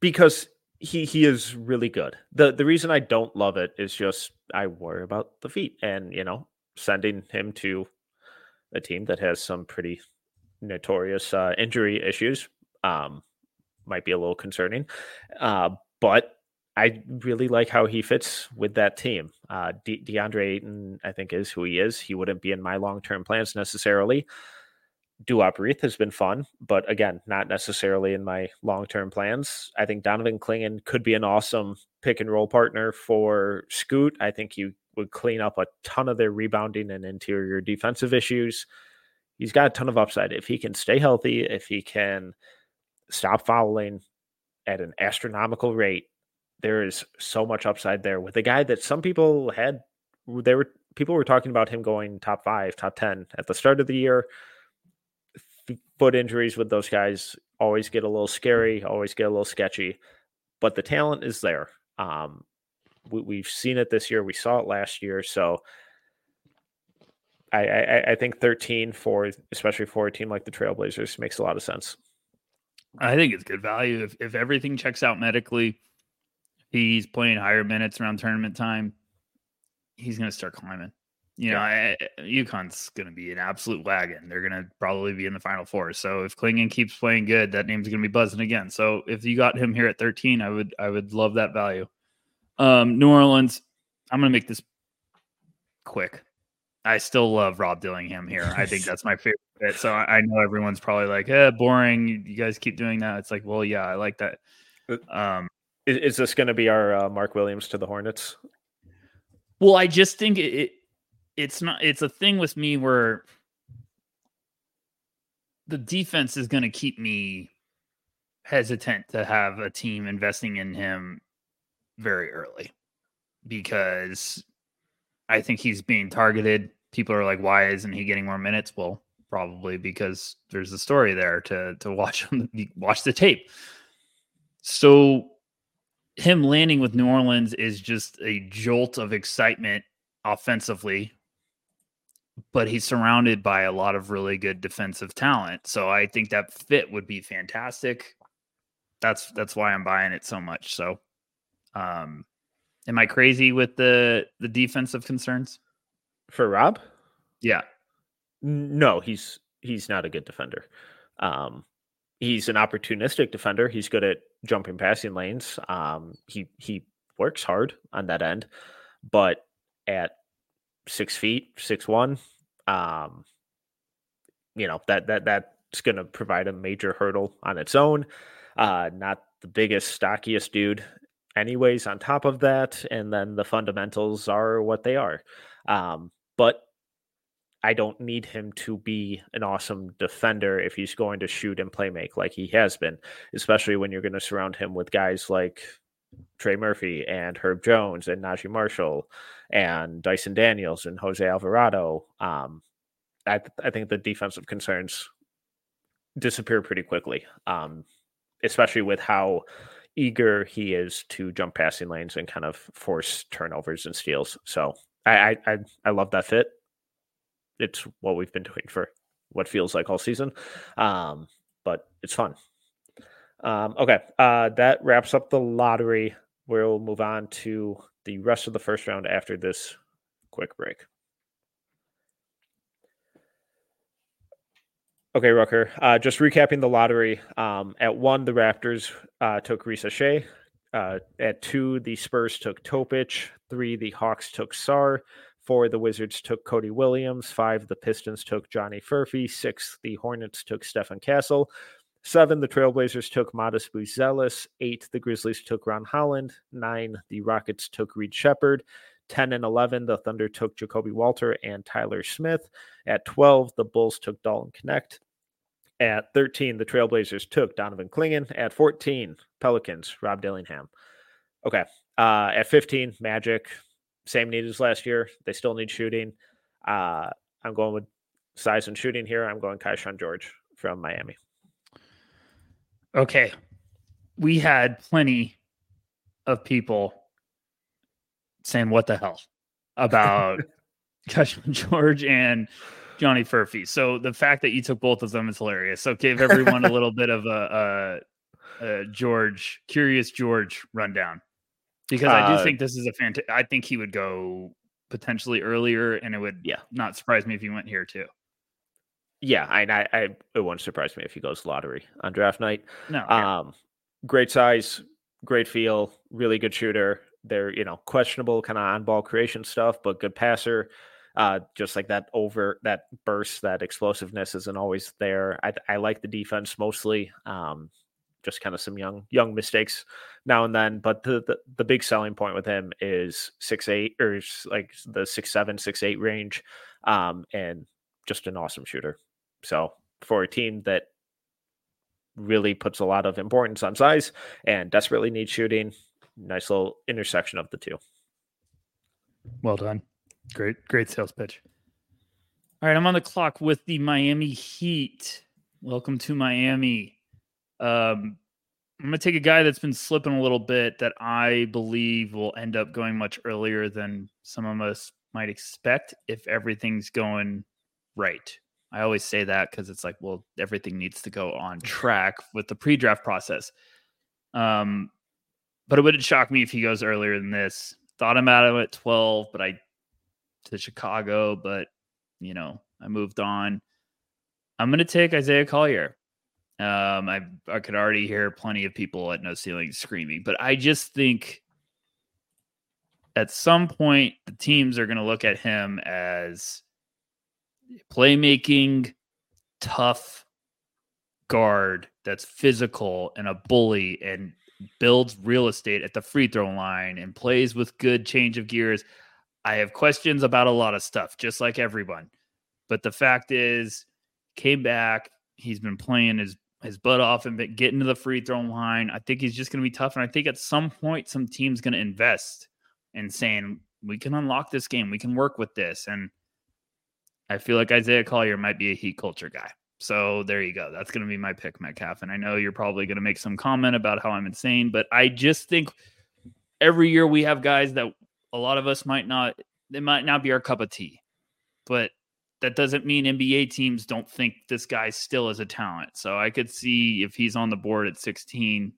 Because he he is really good. the The reason I don't love it is just I worry about the feet, and you know, sending him to a team that has some pretty notorious uh, injury issues um, might be a little concerning. Uh, but I really like how he fits with that team. Uh, De- DeAndre Ayton, I think, is who he is. He wouldn't be in my long term plans necessarily. Duop Reath has been fun, but again, not necessarily in my long term plans. I think Donovan Clingan could be an awesome pick and roll partner for Scoot. I think he would clean up a ton of their rebounding and interior defensive issues. He's got a ton of upside. If he can stay healthy, if he can stop fouling at an astronomical rate, there is so much upside there with a guy that some people had. There were people were talking about him going top five, top 10 at the start of the year foot injuries with those guys always get a little scary, always get a little sketchy, but the talent is there. Um, we, have seen it this year. We saw it last year. So I, I, I, think 13 for, especially for a team like the Trailblazers, makes a lot of sense. I think it's good value. If, if everything checks out medically, he's playing higher minutes around tournament time, he's going to start climbing you know, I, UConn's going to be an absolute wagon. They're going to probably be in the final four. So if Clingan keeps playing good, that name's going to be buzzing again. So if you got him here at 13, I would, I would love that value. Um, New Orleans, I'm going to make this quick. I still love Rob Dillingham here. I think that's my favorite fit. So I, know everyone's probably like, eh, boring. You, you, guys keep doing that. It's like, well, yeah, I like that. Uh, um, is, is this going to be our uh, Mark Williams to the Hornets? Well, I just think it, it it's not it's a thing with me where the defense is going to keep me hesitant to have a team investing in him very early because I think he's being targeted. People are like, why isn't he getting more minutes? Well, probably because there's a story there to to watch watch the tape. So him landing with New Orleans is just a jolt of excitement offensively, but he's surrounded by a lot of really good defensive talent. So I think that fit would be fantastic. That's that's why I'm buying it so much. So um am I crazy with the the defensive concerns? For Rob? Yeah. No, he's he's not a good defender. Um he's an opportunistic defender. He's good at jumping passing lanes. Um he he works hard on that end, but at six feet, six one, um, you know that that that's going to provide a major hurdle on its own. Uh, not the biggest, stockiest dude, anyways. On top of that, and then the fundamentals are what they are. Um, but I don't need him to be an awesome defender if he's going to shoot and play make like he has been, especially when you're going to surround him with guys like Trey Murphy and Herb Jones and Naji Marshall and Dyson Daniels and Jose Alvarado. Um, I, I think the defensive concerns disappear pretty quickly, um, especially with how eager he is to jump passing lanes and kind of force turnovers and steals. So I, I, I love that fit. It's what we've been doing for what feels like all season, um, but it's fun. Um, okay, uh, that wraps up the lottery. We'll move on to the rest of the first round after this quick break. Okay, Rucker. Uh, just recapping the lottery. Um, at one, the Raptors uh, took Risacher. Uh, at two, the Spurs took Topic. Three, the Hawks took Sarr. Four, the Wizards took Cody Williams. Five, the Pistons took Johnny Furphy. Six, the Hornets took Stephen Castle. Seven, the Trailblazers took Matas Buzelis. Eight, the Grizzlies took Ron Holland. Nine, the Rockets took Reed Sheppard. 10 and 11, the Thunder took Ja'Kobe Walter and Tyler Smith. At 12, the Bulls took Dalton Knecht. At 13, the Trailblazers took Donovan Clingan. At 14, Pelicans, Rob Dillingham. Okay. Uh, at 15, Magic, same need as last year. They still need shooting. Uh, I'm going with size and shooting here. I'm going Kyshawn George from Miami. Okay. We had plenty of people saying what the hell about Kyshawn George and Johnny Furphy. So the fact that you took both of them is hilarious. So give everyone a little bit of a, a, a, George, curious George rundown because uh, I do think this is a fantastic. I think he would go potentially earlier, and it would yeah not surprise me if he went here too. Yeah, I, I, I it wouldn't surprise me if he goes lottery on draft night. No, yeah. um, great size, great feel, really good shooter. They're you know questionable kind of on ball creation stuff, but good passer. Uh, just like that over that burst, that explosiveness isn't always there. I, I like the defense mostly. Um, just kind of some young young mistakes now and then. But the, the, the big selling point with him is six eight or like the six seven six eight range, um, and just an awesome shooter. So for a team that really puts a lot of importance on size and desperately needs shooting, nice little intersection of the two. Well done. Great, great sales pitch. All right, I'm on the clock with the Miami Heat. Welcome to Miami. Um, I'm going to take a guy that's been slipping a little bit that I believe will end up going much earlier than some of us might expect if everything's going right. I always say that because it's like, well, everything needs to go on track with the pre-draft process. Um, but it wouldn't shock me if he goes earlier than this. Thought him out of at 12, but I to Chicago, but you know, I moved on. I'm gonna take Isaiah Collier. Um, I I could already hear plenty of people at No Ceiling screaming, but I just think at some point the teams are going to look at him as playmaking, tough guard that's physical and a bully and builds real estate at the free throw line and plays with good change of gears. I have questions about a lot of stuff, just like everyone. But the fact is, came back. He's been playing his his butt off and getting to the free throw line. I think he's just going to be tough, and I think at some point, some team's going to invest in saying we can unlock this game, we can work with this, and I feel like Isaiah Collier might be a heat culture guy. So there you go. That's going to be my pick, Metcalf. And I know you're probably going to make some comment about how I'm insane, but I just think every year we have guys that a lot of us might not they might not be our cup of tea, but that doesn't mean NBA teams don't think this guy still is a talent. So I could see if he's on the board at 16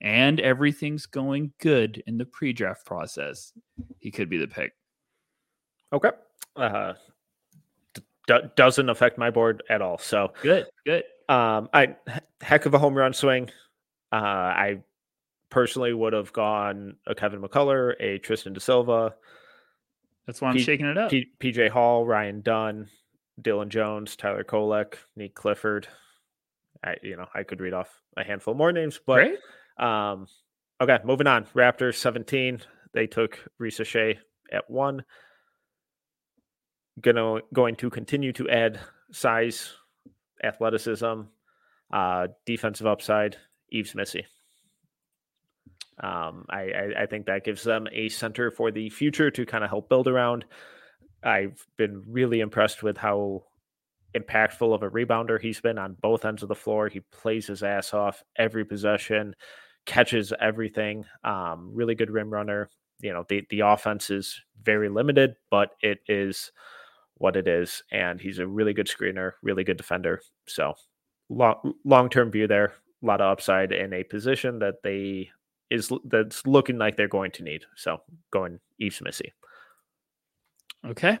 and everything's going good in the pre-draft process, he could be the pick. Okay. Uh, d- doesn't affect my board at all. So good, good. Um, I heck of a home run swing. Uh, I personally would have gone a Kevin McCullar, a Tristan da Silva. That's why I'm P- shaking it up. P- PJ Hall, Ryan Dunn, Dillon Jones, Tyler Kolek, Nique Clifford. I, you know, I could read off a handful more names, but um, okay, moving on. Raptors 17. They took Risacher at one. Gonna going to continue to add size, athleticism, uh, defensive upside. Yves Missi. Um, I, I, I think that gives them a center for the future to kind of help build around. I've been really impressed with how impactful of a rebounder he's been on both ends of the floor. He plays his ass off every possession, catches everything. Um, really good rim runner. You know, the the offense is very limited, but it is what it is, and he's a really good screener, really good defender. So long long term view there, a lot of upside in a position that they is that's looking like they're going to need. So going Yves Missi. Okay.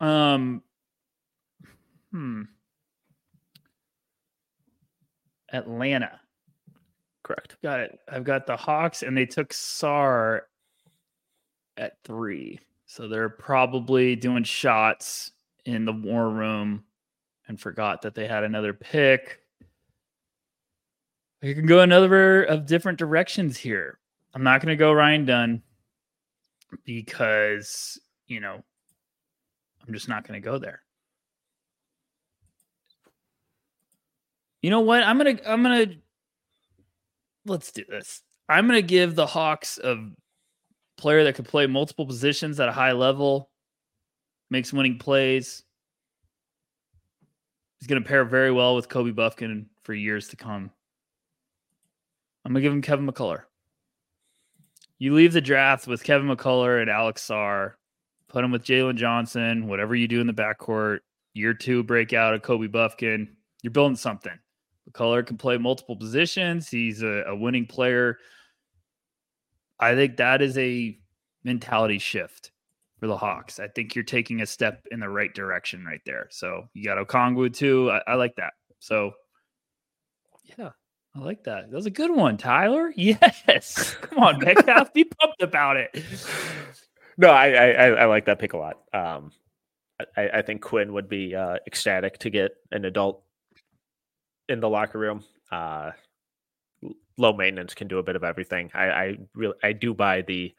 Um. Hmm. Atlanta. Correct. Got it. I've got the Hawks, and they took Sarr at three. So they're probably doing shots in the war room and forgot that they had another pick. You can go another of different directions here. I'm not going to go Ryan Dunn because, you know, I'm just not going to go there. You know what? I'm going to I'm going to let's do this. I'm going to give the Hawks a player that could play multiple positions at a high level, makes winning plays. He's going to pair very well with Kobe Bufkin for years to come. I'm gonna give him Kevin McCullar. You leave the draft with Kevin McCullar and Alex Sarr, put him with Jalen Johnson, whatever you do in the backcourt, year two breakout of Kobe Bufkin, you're building something. McCullar can play multiple positions. He's a, a winning player. I think that is a mentality shift for the Hawks. I think you're taking a step in the right direction right there. So you got Okongwu too. I, I like that. So yeah, I like that. That was a good one, Tyler. Yes. Come on, Metcalf. Be pumped about it. No, I, I, I like that pick a lot. Um, I, I think Quin would be uh, ecstatic to get an adult in the locker room. Uh, low maintenance can do a bit of everything. I, I really I do buy the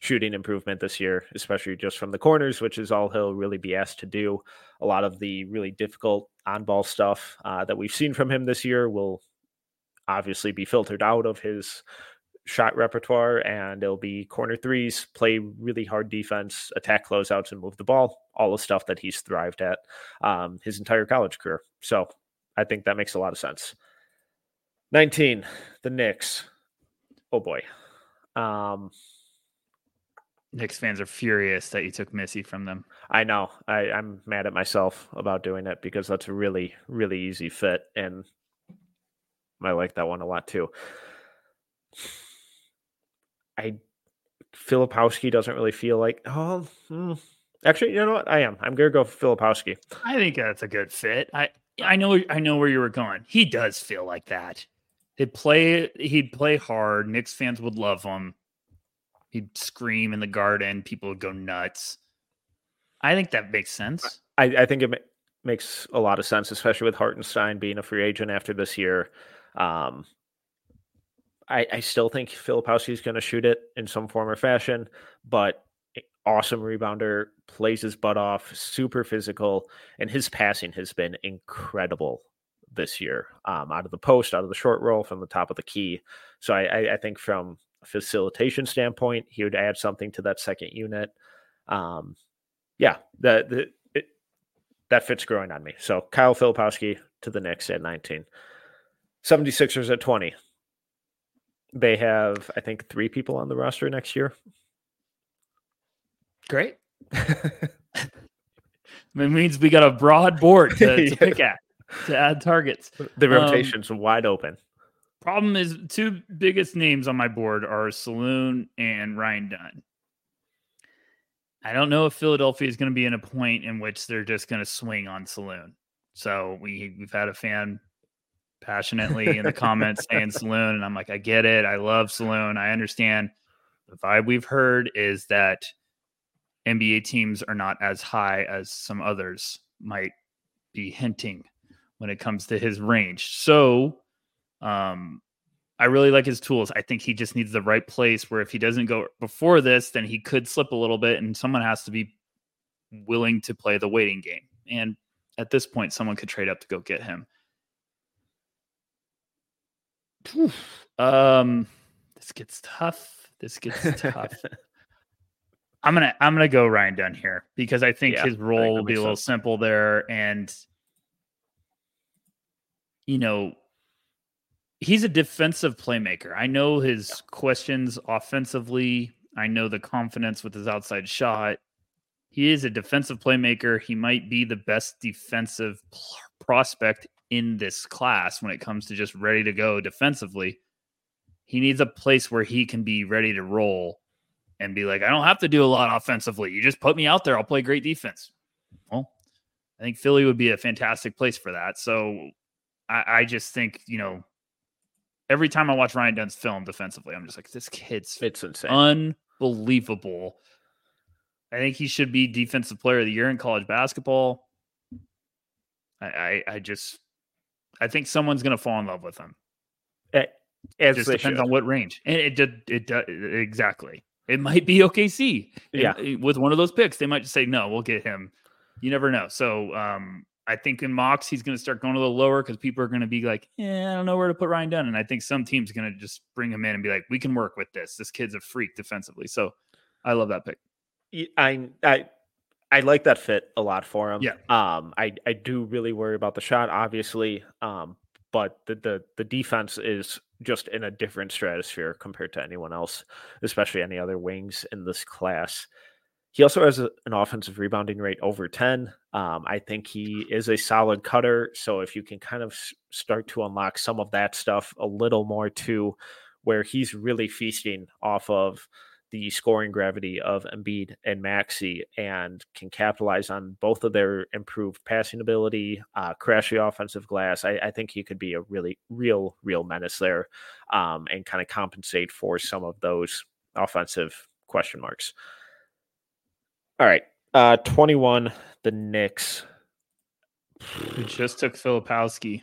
shooting improvement this year, especially just from the corners, which is all he'll really be asked to do. A lot of the really difficult on ball stuff uh, that we've seen from him this year will obviously be filtered out of his shot repertoire and it'll be corner threes, play really hard defense, attack closeouts, and move the ball. All the stuff that he's thrived at um, his entire college career. So I think that makes a lot of sense. 19, the Knicks. Oh boy. Um, Knicks fans are furious that you took Missi from them. I know. I, I'm mad at myself about doing it because that's a really, really easy fit. And I like that one a lot too. I Filipowski doesn't really feel like oh hmm. actually you know what I am I'm gonna go Filipowski. I think that's a good fit. I I know I know where you were going. He does feel like that. He'd play he'd play hard. Knicks fans would love him. He'd scream in the garden. People would go nuts. I think that makes sense. I, I think it ma- makes a lot of sense, especially with Hartenstein being a free agent after this year. Um, I, I still think Filipowski is going to shoot it in some form or fashion, but awesome rebounder, plays his butt off, super physical, and his passing has been incredible this year. Um, out of the post, out of the short roll, from the top of the key. So I, I, I think from a facilitation standpoint, he would add something to that second unit. Um, yeah, the, the it, that fits growing on me. So Kyle Filipowski to the Knicks at 19. 76ers at 20. They have, I think, three people on the roster next year. Great. it means we got a broad board to, to Yeah. pick at to add targets. The Um, rotation's wide open. Problem is, two biggest names on my board are Salaun and Ryan Dunn. I don't know if Philadelphia is going to be in a point in which they're just going to swing on Salaun. So we we've had a fan passionately in the comments saying Salaun, and I'm like, I get it. I love Salaun. I understand. The vibe we've heard is that NBA teams are not as high as some others might be hinting when it comes to his range. So um, I really like his tools. I think he just needs the right place where if he doesn't go before this, then he could slip a little bit, and someone has to be willing to play the waiting game. And at this point, someone could trade up to go get him. Um, this gets tough. This gets tough. I'm gonna I'm gonna go Ryan Dunn here because I think Yeah, his I think role will be a little sense. simple there, and you know he's a defensive playmaker. I know his questions offensively. I know the confidence with his outside shot. He is a defensive playmaker. He might be the best defensive prospect in this class when it comes to just ready to go defensively. He needs a place where he can be ready to roll and be like, I don't have to do a lot offensively. You just put me out there, I'll play great defense. Well, I think Philly would be a fantastic place for that. So I, I just think, you know, every time I watch Ryan Dunn's film defensively, I'm just like, this kid's It's insane. unbelievable. I think he should be defensive player of the year in college basketball. I, I, I just, I think someone's going to fall in love with him. It, As just depends should. on what range, and it did, it does exactly. It might be OKC. Yeah. it- with one of those picks, they might just say no. We'll get him. You never know. So, um, I think in mocks he's going to start going a little lower because people are going to be like, "Yeah, I don't know where to put Ryan Dunn," and I think some teams going to just bring him in and be like, "We can work with this. This kid's a freak defensively." So, I love that pick. I I I like that fit a lot for him. Yeah. Um I I do really worry about the shot obviously. Um but the the the defense is just in a different stratosphere compared to anyone else, especially any other wings in this class. He also has a, an offensive rebounding rate over 10. Um, I think he is a solid cutter. So if you can kind of s- start to unlock some of that stuff a little more too, where he's really feasting off of the scoring gravity of Embiid and Maxey and can capitalize on both of their improved passing ability, uh, crash the offensive glass. I, I think he could be a really real, real menace there um, and kind of compensate for some of those offensive question marks. All right. Uh, 21, the Knicks. We just took Filipowski.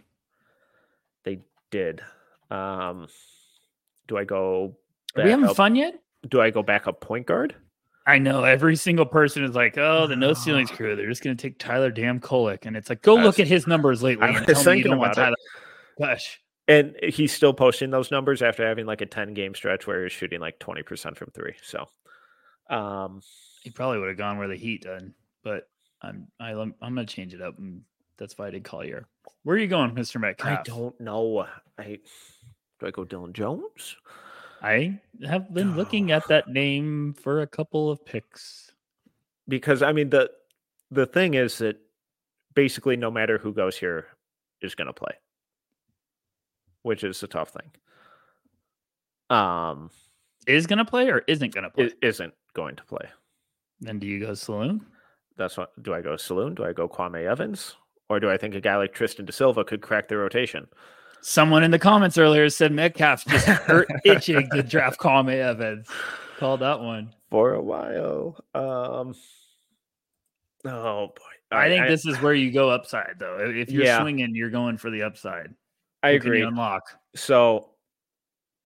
They did. Um, do I go? Are we having up- fun yet? Do I go back up point guard? I know every single person is like, "Oh, the no ceilings crew. They're just going to take Tyler Damn Kolek," and it's like, go look at his numbers lately I and tell me you thinking don't want about Tyler. Gosh, And he's still posting those numbers after having like a 10 game stretch where he's shooting like 20% from three. So, um, he probably would have gone where the Heat done, but I'm I, I'm going to change it up, and that's why I did Collier. Where are you going, Mister Metcalf? I don't know. I do I go Dillon Jones? I have been looking at that name for a couple of picks. Because I mean the the thing is that basically no matter who goes here is going to play, which is a tough thing. Um, Is going to play or isn't going to play? isn't going to play. then do you go Salaun? That's what. Do I go Salaun? Do I go Kwame Evans? Or do I think a guy like Tristan da Silva could crack the rotation? Someone in the comments earlier said Metcalf's just hurt itching to draft Kwame Evans. Call that one. for a while. Um, oh boy, I think this is where you go upside, though. If you're Yeah. swinging, you're going for the upside. I you agree. unlock. So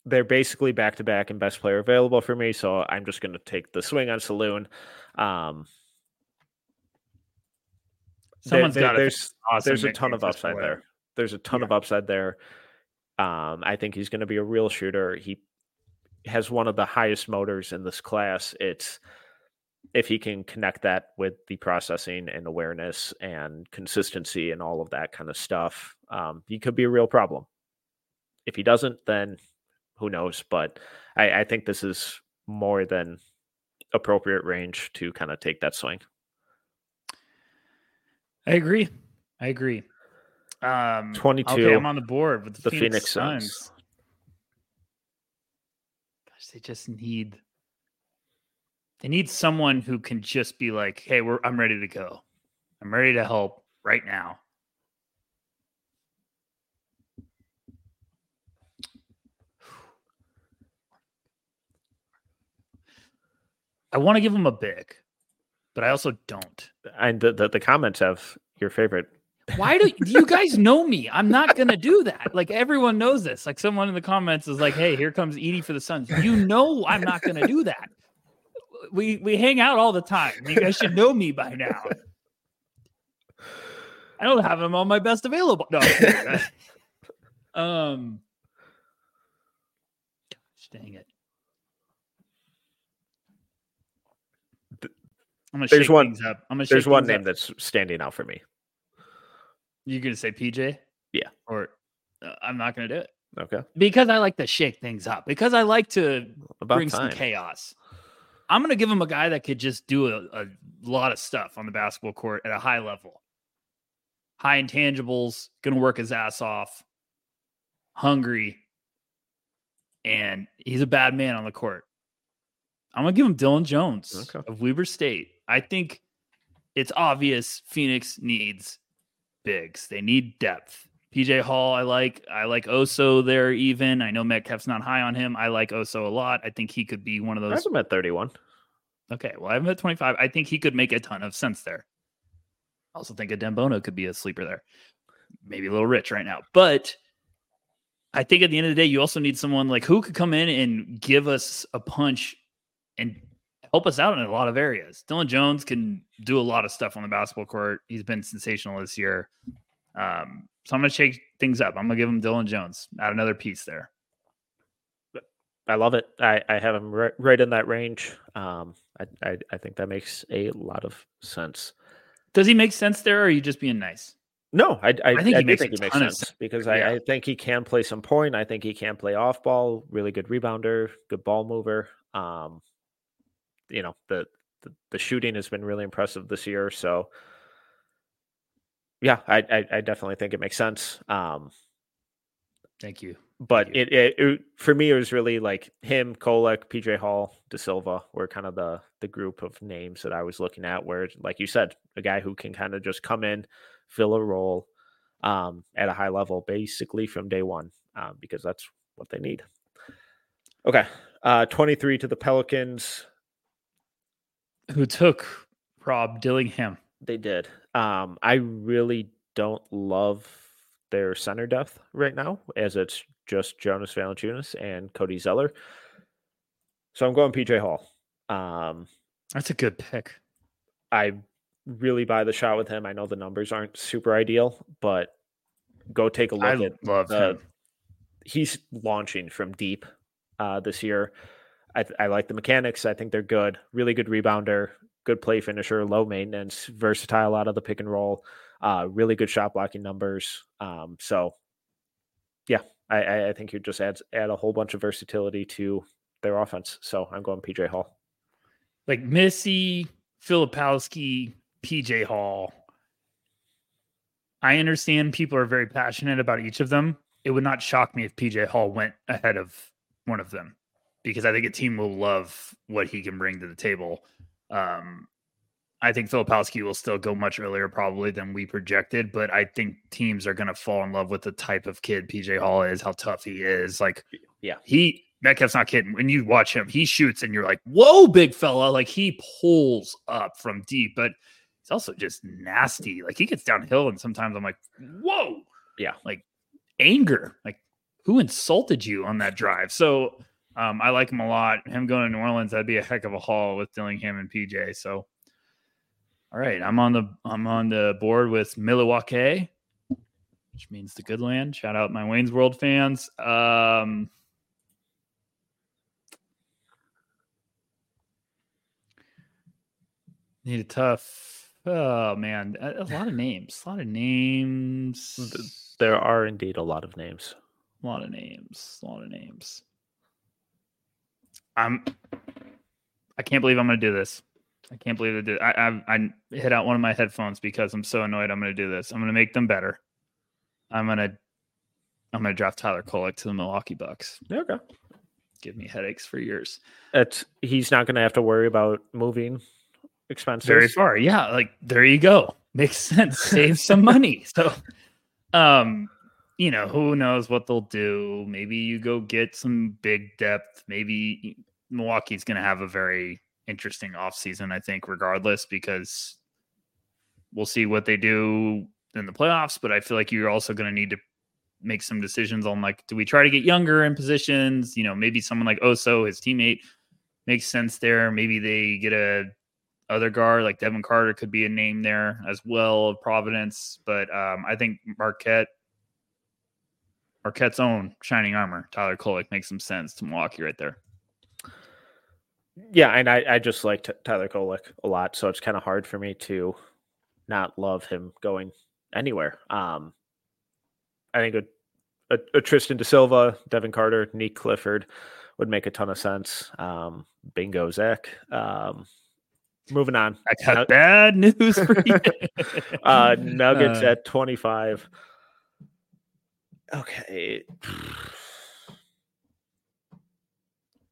they're basically back to back and best player available for me. So I'm just going to take the swing on Salaun. Um, Someone's there- got there's awesome there's a ton of upside there. There's a ton of upside there. Um, I think he's going to be a real shooter. He has one of the highest motors in this class. It's if he can connect that with the processing and awareness and consistency and all of that kind of stuff, um, he could be a real problem. If he doesn't, then who knows? But I, I think this is more than appropriate range to kind of take that swing. I agree. I agree. Um, 22. Okay, I'm on the board with the, The Phoenix, Phoenix Suns. Suns. Gosh, they just need they need someone who can just be like, "Hey, we're I'm ready to go. I'm ready to help right now." I want to give him a big, but I also don't. And the, the, the comments have your favorite. Why do you guys know me? I'm not gonna do that. Like everyone knows this. Like someone in the comments is like, "Hey, here comes Edey for the Suns." You know I'm not gonna do that. We we hang out all the time. You guys should know me by now. I don't have him on my best available. No. Um. Gosh, dang it. I'm gonna There's shake one- things up. I'm gonna. There's one name up. that's standing out for me. You're gonna say PJ? Yeah. Or uh, I'm not gonna do it Okay. because I like to shake things up. Because I like to About bring time. some chaos. I'm gonna give him a guy that could just do a, a lot of stuff on the basketball court at a high level. High intangibles, gonna work his ass off, hungry, and he's a bad man on the court. I'm gonna give him Dillon Jones Okay. of Weber State. I think it's obvious Phoenix needs bigs. They need depth. PJ Hall, I like. I like Oso there even. I know Metcalf's not high on him. I like Oso a lot. I think he could be one of I those. have him at 31. Okay, well, I have him at 25. I think he could make a ton of sense there. I also think a Dembono could be a sleeper there. Maybe a little rich right now. But I think at the end of the day, you also need someone like who could come in and give us a punch and help us out in a lot of areas. Dillon Jones can do a lot of stuff on the basketball court. He's been sensational this year. Um, so I'm going to shake things up. I'm going to give him Dillon Jones. Add another piece there. I love it. I, I have him right, right in that range. Um, I, I, I think that makes a lot of sense. Does he make sense there, or are you just being nice? No, I, I, I think he makes think he makes sense sense. because Yeah. I, I think he can play some point. I think he can play off ball, really good rebounder, good ball mover. Um, you know, the, the, the shooting has been really impressive this year. So, yeah, I, I, I definitely think it makes sense. Um, Thank you. but you. it, it, it for me it was really like him, Kolek, PJ Hall, da Silva were kind of the the group of names that I was looking at. Where, like you said, a guy who can kind of just come in, fill a role um, at a high level, basically from day one, um, because that's what they need. Okay, uh, twenty three to the Pelicans. Who took Rob Dillingham? They did. Um, I really don't love their center depth right now, as it's just Jonas Valanciunas and Cody Zeller. So I'm going PJ Hall. Um, That's a good pick. I really buy the shot with him. I know the numbers aren't super ideal, but go take a look I at love the- him. he's launching from deep uh, this year. I, th- I like the mechanics. I think they're good. Really good rebounder, good play finisher, low maintenance, versatile out of the pick and roll. Uh, really good shot blocking numbers. Um, so, yeah, I, I, think he just adds add a whole bunch of versatility to their offense. So I'm going PJ Hall. Like Missi, Filipowski, PJ Hall. I understand people are very passionate about each of them. It would not shock me if PJ Hall went ahead of one of them because I think a team will love what he can bring to the table. Um, I think Filipowski will still go much earlier probably than we projected, but I think teams are going to fall in love with the type of kid PJ Hall is, how tough he is. Like, Yeah. he Metcalf's not kidding. When you watch him, he shoots and you're like, "Whoa, big fella!" Like he pulls up from deep, but he's also just nasty. Like he gets downhill, and sometimes I'm like, "Whoa!" Yeah. like anger. Like who insulted you on that drive? So um, I like him a lot. Him going to New Orleans, that'd be a heck of a haul with Dillingham and PJ. So, all right, I'm on the I'm on the board with Milwaukee, which means the good land. Shout out my Wayne's World fans. Um, need a tough. Oh man, a, a lot of names. A lot of names. There are indeed a lot of names. A lot of names. A lot of names. I'm I can't believe I'm going to do this. I can't believe I did. I, I I hit out one of my headphones because I'm so annoyed. I'm going to do this. I'm going to make them better. I'm going to I'm going to draft Tyler Kolek to the Milwaukee Bucks. Okay. Give me headaches for years. It's he's not going to have to worry about moving expenses. Very far. Yeah, like there you go. Makes sense. Save some money. So um you know, who knows what they'll do. Maybe you go get some big depth. Maybe Milwaukee's going to have a very interesting offseason, I think, regardless, because we'll see what they do in the playoffs. But I feel like you're also going to need to make some decisions on like, do we try to get younger in positions? You know, maybe someone like Oso, his teammate, makes sense there. Maybe they get a other guard like Devin Carter could be a name there as well of Providence. But um, I think Marquette, Marquette's own shining armor, Tyler Kolek makes some sense to Milwaukee right there. Yeah, and I, I just like Tyler Kolek a lot, so it's kind of hard for me to not love him going anywhere. Um, I think a, a, a Tristan da Silva, Devin Carter, Nique Clifford would make a ton of sense. Um, bingo, Zach. Um, moving on. I got bad news for you. uh, Nuggets uh, at 25. Okay.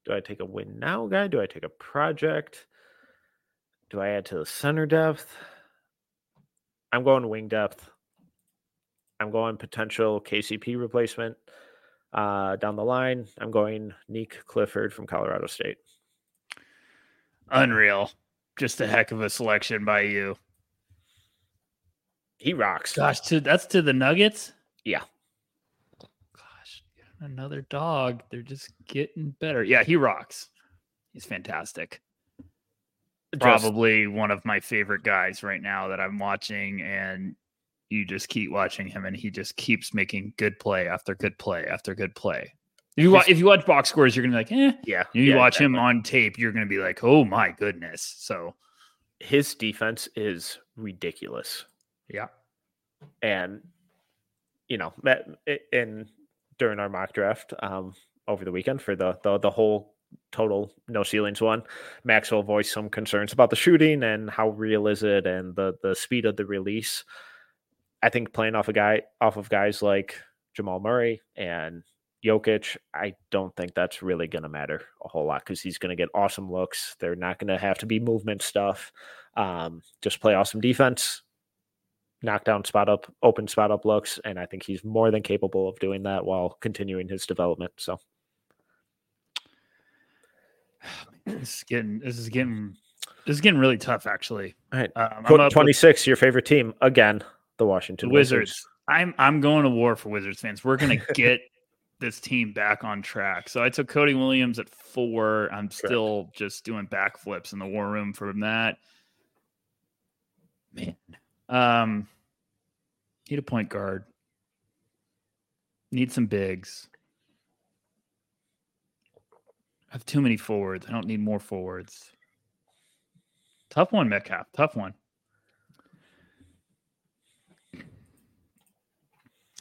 Do I take a win now guy? Do I take a project? Do I add to the center depth? I'm going wing depth. I'm going potential KCP replacement uh, down the line. I'm going Nique Clifford from Colorado State. Unreal. Just a heck of a selection by you. He rocks. Gosh, to that's to the Nuggets? Yeah another dog. They're just getting better. Yeah, he rocks. He's fantastic. Probably one of my favorite guys right now that I'm watching, and you just keep watching him, and he just keeps making good play after good play after good play. If you watch, if you watch box scores, you're gonna be like, eh. Yeah. You yeah, watch exactly. him on tape, you're gonna be like, oh my goodness. So his defense is ridiculous. Yeah. And you know that and during our mock draft um, over the weekend for the, the the whole total no ceilings one. Maxwell voiced some concerns about the shooting and how real is it and the the speed of the release. I think playing off a guy off of guys like Jamal Murray and Jokic, I don't think that's really going to matter a whole lot because he's going to get awesome looks. They're not going to have to be movement stuff. Um, just play awesome defense, knockdown spot up, open spot up looks, and I think he's more than capable of doing that while continuing his development. So this is getting this is getting this is getting really tough actually. All right. Um, 26, your favorite team again, the Washington the Wizards. Wizards. I'm I'm going to war for Wizards fans. We're gonna get this team back on track. So I took Cody Williams at four. I'm Correct. still just doing backflips in the war room from that. Man. Um Need a point guard. Need some bigs. I have too many forwards. I don't need more forwards. Tough one, Metcalf. Tough one.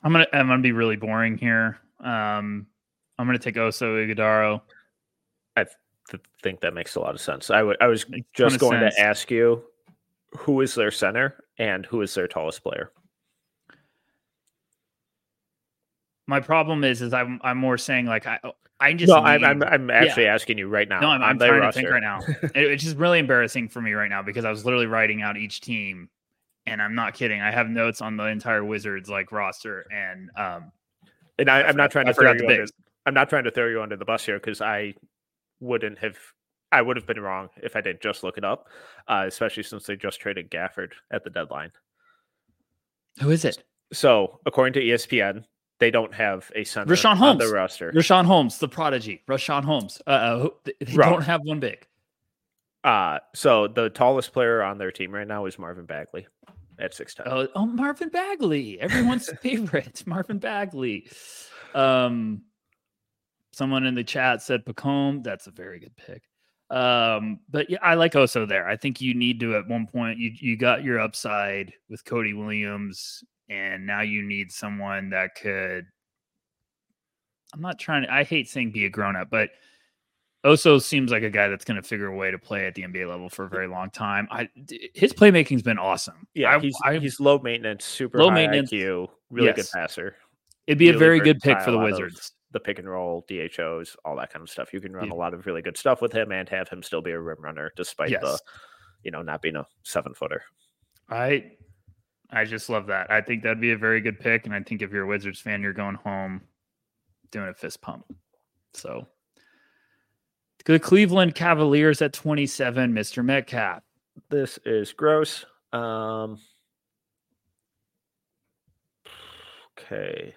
I'm gonna I'm gonna be really boring here. Um, I'm gonna take Oso Ighodaro. I th- think that makes a lot of sense. I, w- I was just going sense. to ask you who is their center and who is their tallest player. My problem is is I'm I'm more saying like I I just no need, I'm, I'm, I'm actually yeah. asking you right now. No, I'm, I'm trying roster. to think right now. it, it's just really embarrassing for me right now because I was literally writing out each team, and I'm not kidding. I have notes on the entire Wizards like roster, and um, and I, am not trying to throw you under, I'm not trying to throw you under the bus here because I wouldn't have. I would have been wrong if I didn't just look it up, uh, especially since they just traded Gafford at the deadline. Who is it? So, according to ESPN, they don't have a center Richaun Holmes. on the roster. Richaun Holmes, the prodigy. Richaun Holmes. Uh, they don't have one big. Uh, so the tallest player on their team right now is Marvin Bagley at six ten. Oh, oh, Marvin Bagley, everyone's favorite, Marvin Bagley. Um, someone in the chat said Pacome. That's a very good pick. Um, but yeah, I like Oso there. I think you need to at one point you you got your upside with Cody Williams and now you need someone that could I'm not trying to I hate saying be a grown up, but Oso seems like a guy that's going to figure a way to play at the NBA level for a very long time. I his playmaking's been awesome. Yeah, I- he's I- he's low maintenance, super Low high maintenance, IQ, really good passer. It'd be a very good pick for the Wizards. The pick and roll, DHOs, all that kind of stuff. You can run Yeah. a lot of really good stuff with him and have him still be a rim runner despite the, you know, not being a seven footer. I I just love that. I think that'd be a very good pick, and I think if you're a Wizards fan, you're going home doing a fist pump. So the Cleveland Cavaliers at 27, Mr. Metcalf. This is gross. Um, okay.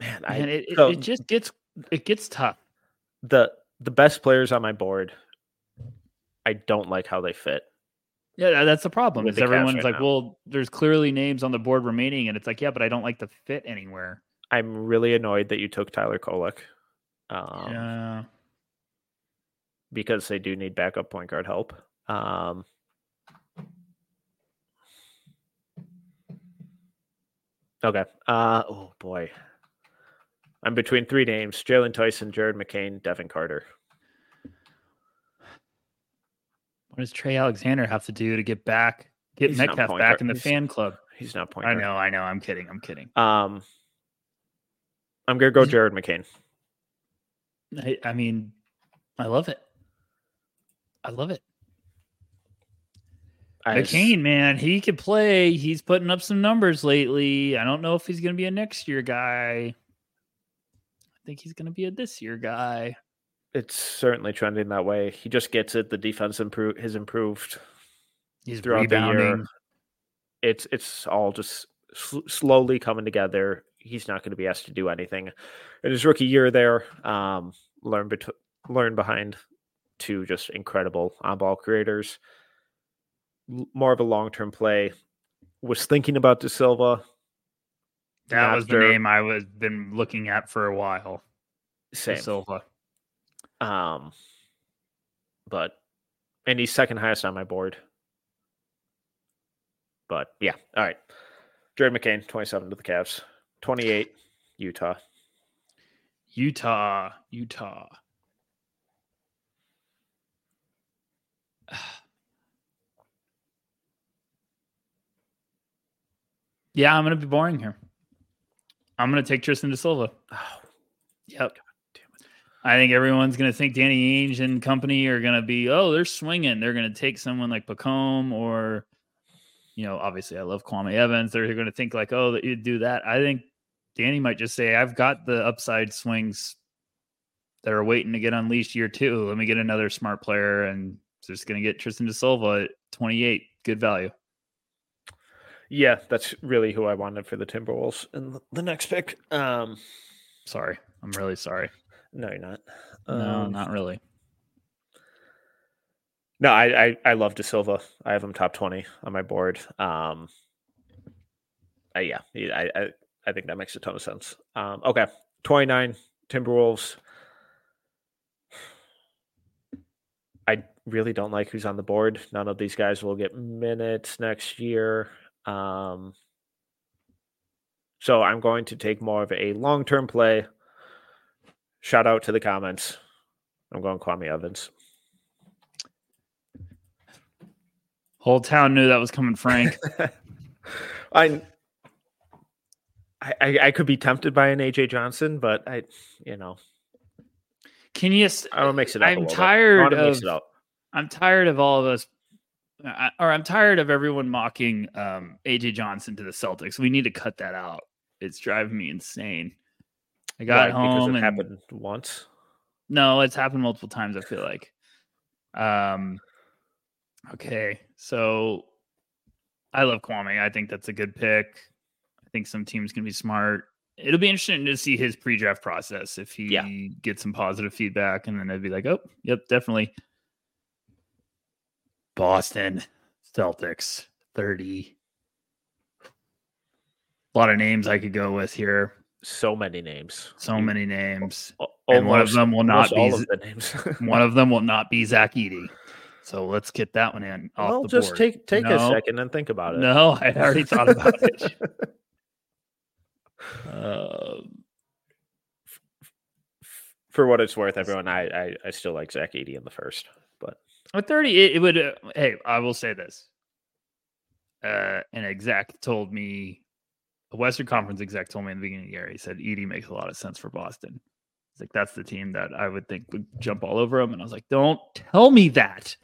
Man, I it, it, so it just gets it gets tough. the the best players on my board. I don't like how they fit. Yeah, that's the problem. Is the everyone's right like, now. well, there's clearly names on the board remaining, and it's like, yeah, but I don't like the fit anywhere. I'm really annoyed that you took Tyler Kolek. Um, yeah. because they do need backup point guard help. Um, okay. Uh, oh boy. I'm between three names: Jaylon Tyson, Jared McCain, Devin Carter. What does Trey Alexander have to do to get back, get He's Metcalf back in the He's- fan club? He's not point I know, I know. I'm kidding. I'm kidding. Um, I'm gonna go Jared McCain. I, I mean, I love it. I love it. I McCain, man, he could play. He's putting up some numbers lately. I don't know if he's going to be a next year guy. I think he's going to be a this year guy. It's certainly trending that way. He just gets it. The defense improve has improved He's throughout the year. rebounding. It's it's all just sl- slowly coming together. He's not going to be asked to do anything in his rookie year. There, um, learn bet- learn behind two just incredible on ball creators. L- More of a long term play. Was thinking about da Silva. That was the name I was been looking at for a while. De Same. Silva. Um, but and he's second highest on my board. But yeah, all right. Jared McCain, twenty-seven to the Cavs, twenty-eight Utah. Utah, Utah. Yeah, I'm going to be boring here. I'm going to take Tristan da Silva. Oh, Yep. I think everyone's going to think Danny Ainge and company are going to be, oh, they're swinging. They're going to take someone like Pacome or, you know, obviously I love Kwame Evans. They're going to think like, oh, that you'd do that. I think Danny might just say, I've got the upside swings that are waiting to get unleashed year two. Let me get another smart player and just going to get Tristan da Silva at 28. Good value. Yeah, that's really who I wanted for the Timberwolves the- the next pick. Um, Sorry. I'm really sorry. No, you're not. No, Um, not really. No, I, I I love da Silva. I have him top twenty on my board. Um, I, yeah, I, I I think that makes a ton of sense. Um, okay, twenty nine Timberwolves. I really don't like who's on the board. None of these guys will get minutes next year. Um, so I'm going to take more of a long term play. Shout out to the comments. I'm going Kwame Evans. Whole town knew that was coming, Frank. I, I I could be tempted by an AJ Johnson, but I you know Can you? s- I want to mix it up. a I'm little. I tired wanna mix of- it up. I'm tired of all of us, I- or I'm tired of everyone mocking um, AJ Johnson to the Celtics. We need to cut that out. It's driving me insane. I got because home it and happened once. no, it's happened multiple times. I feel like. Um. Okay, so I love Kwame. I think that's a good pick. I think some teams can be smart. It'll be interesting to see his pre-draft process if he Yeah. gets some positive feedback, and then I'd be like, "Oh, yep, definitely." Boston Celtics thirty. A lot of names I could go with here. So many names. So many names. al- And one of them will not be all of the names. One of them will not be Zach Edey. So let's get that one in. Off well, the just board. take take a second and think about it. No, I already thought about it. Um, for what it's worth, everyone, I I, I still like Zach Edey in the first, but at 30, it, it would. Uh, hey, I will say this. Uh, an exec told me, a Western Conference exec told me in the beginning of the year, he said Edey makes a lot of sense for Boston. It's like that's the team that I would think would jump all over him, and I was like, don't tell me that.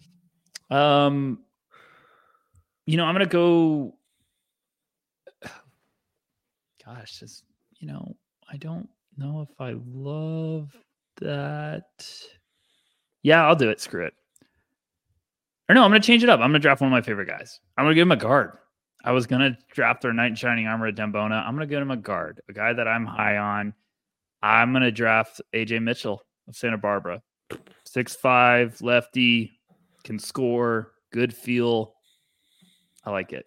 um, you know, I'm gonna go. Gosh, just you know, I don't know if I love that. Yeah, I'll do it. Screw it. Or no, I'm going to change it up. I'm going to draft one of my favorite guys. I'm going to give him a guard. I was to draft their knight in shining armor at Dembona. I'm to give him a guard, a guy that I'm high on. I'm to draft AJ Mitchell of Santa Barbara. Six five lefty, can score, good feel. I like it.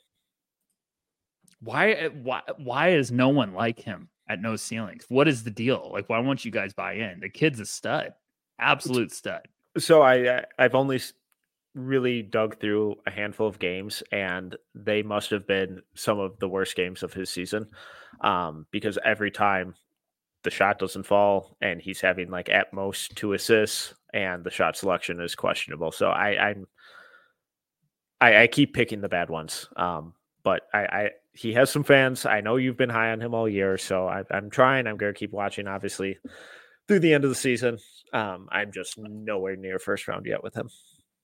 Why why why is no one like him at no ceilings? What is the deal? Like why won't you guys buy in? The kid's a stud. Absolute stud. So I I've only really dug through a handful of games, and they must have been some of the worst games of his season, um, because every time the shot doesn't fall, and he's having like at most two assists, and the shot selection is questionable. So I I'm I, I keep picking the bad ones, um, but I, I he has some fans. I know you've been high on him all year, so I, I'm trying. I'm to keep watching, obviously, through the end of the season. Um, I'm just nowhere near first round yet with him.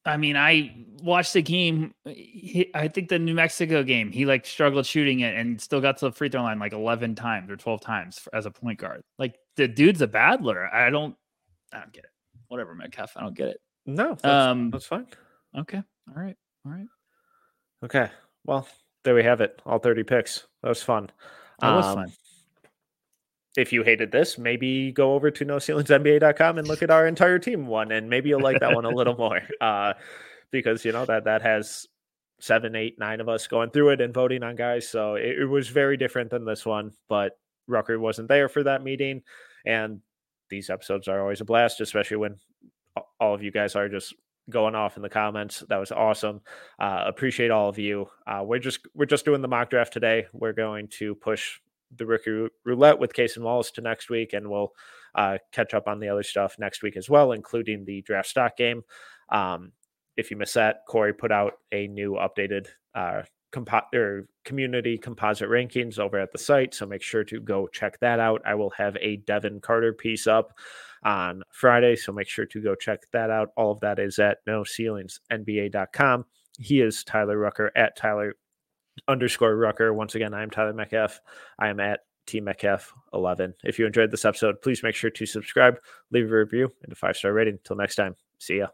I mean, I watched the game. He, I think the New Mexico game, he like struggled shooting it and still got to the free throw line like 11 times or 12 times as a point guard. Like the dude's a battler. I don't, I don't get it. Whatever, Metcalf. I don't get it. No, that's, Um, that's fine. Okay. All right. All right. Okay. Well, there we have it. All 30 picks. That was fun. That was Um, fun. If you hated this, maybe go over to NoCeilingsNBA.com and look at our entire team one, and maybe you'll like that one a little more. Uh, because you know that that has seven, eight, nine of us going through it and voting on guys. So it, it was very different than this one, but Rucker wasn't there for that meeting. And these episodes are always a blast, especially when all of you guys are just going off in the comments. That was awesome. Uh, appreciate all of you. Uh, we're just we're just doing the mock draft today. We're going to push the rookie roulette with Cason Wallace to next week, and we'll uh, catch up on the other stuff next week as well, including the draft stock game. Um, if you miss that, Corey put out a new updated uh, compo- or community composite rankings over at the site, so make sure to go check that out. I will have a Devin Carter piece up on Friday, so make sure to go check that out. All of that is at NoCeilingsNBA.com. He is Tyler Rucker at Tyler underscore Rucker. Once again, I'm Tyler Metcalf. I am at T Metcalf 11. If you enjoyed this episode, please make sure to subscribe, leave a review, and a five star rating. Until next time, see ya.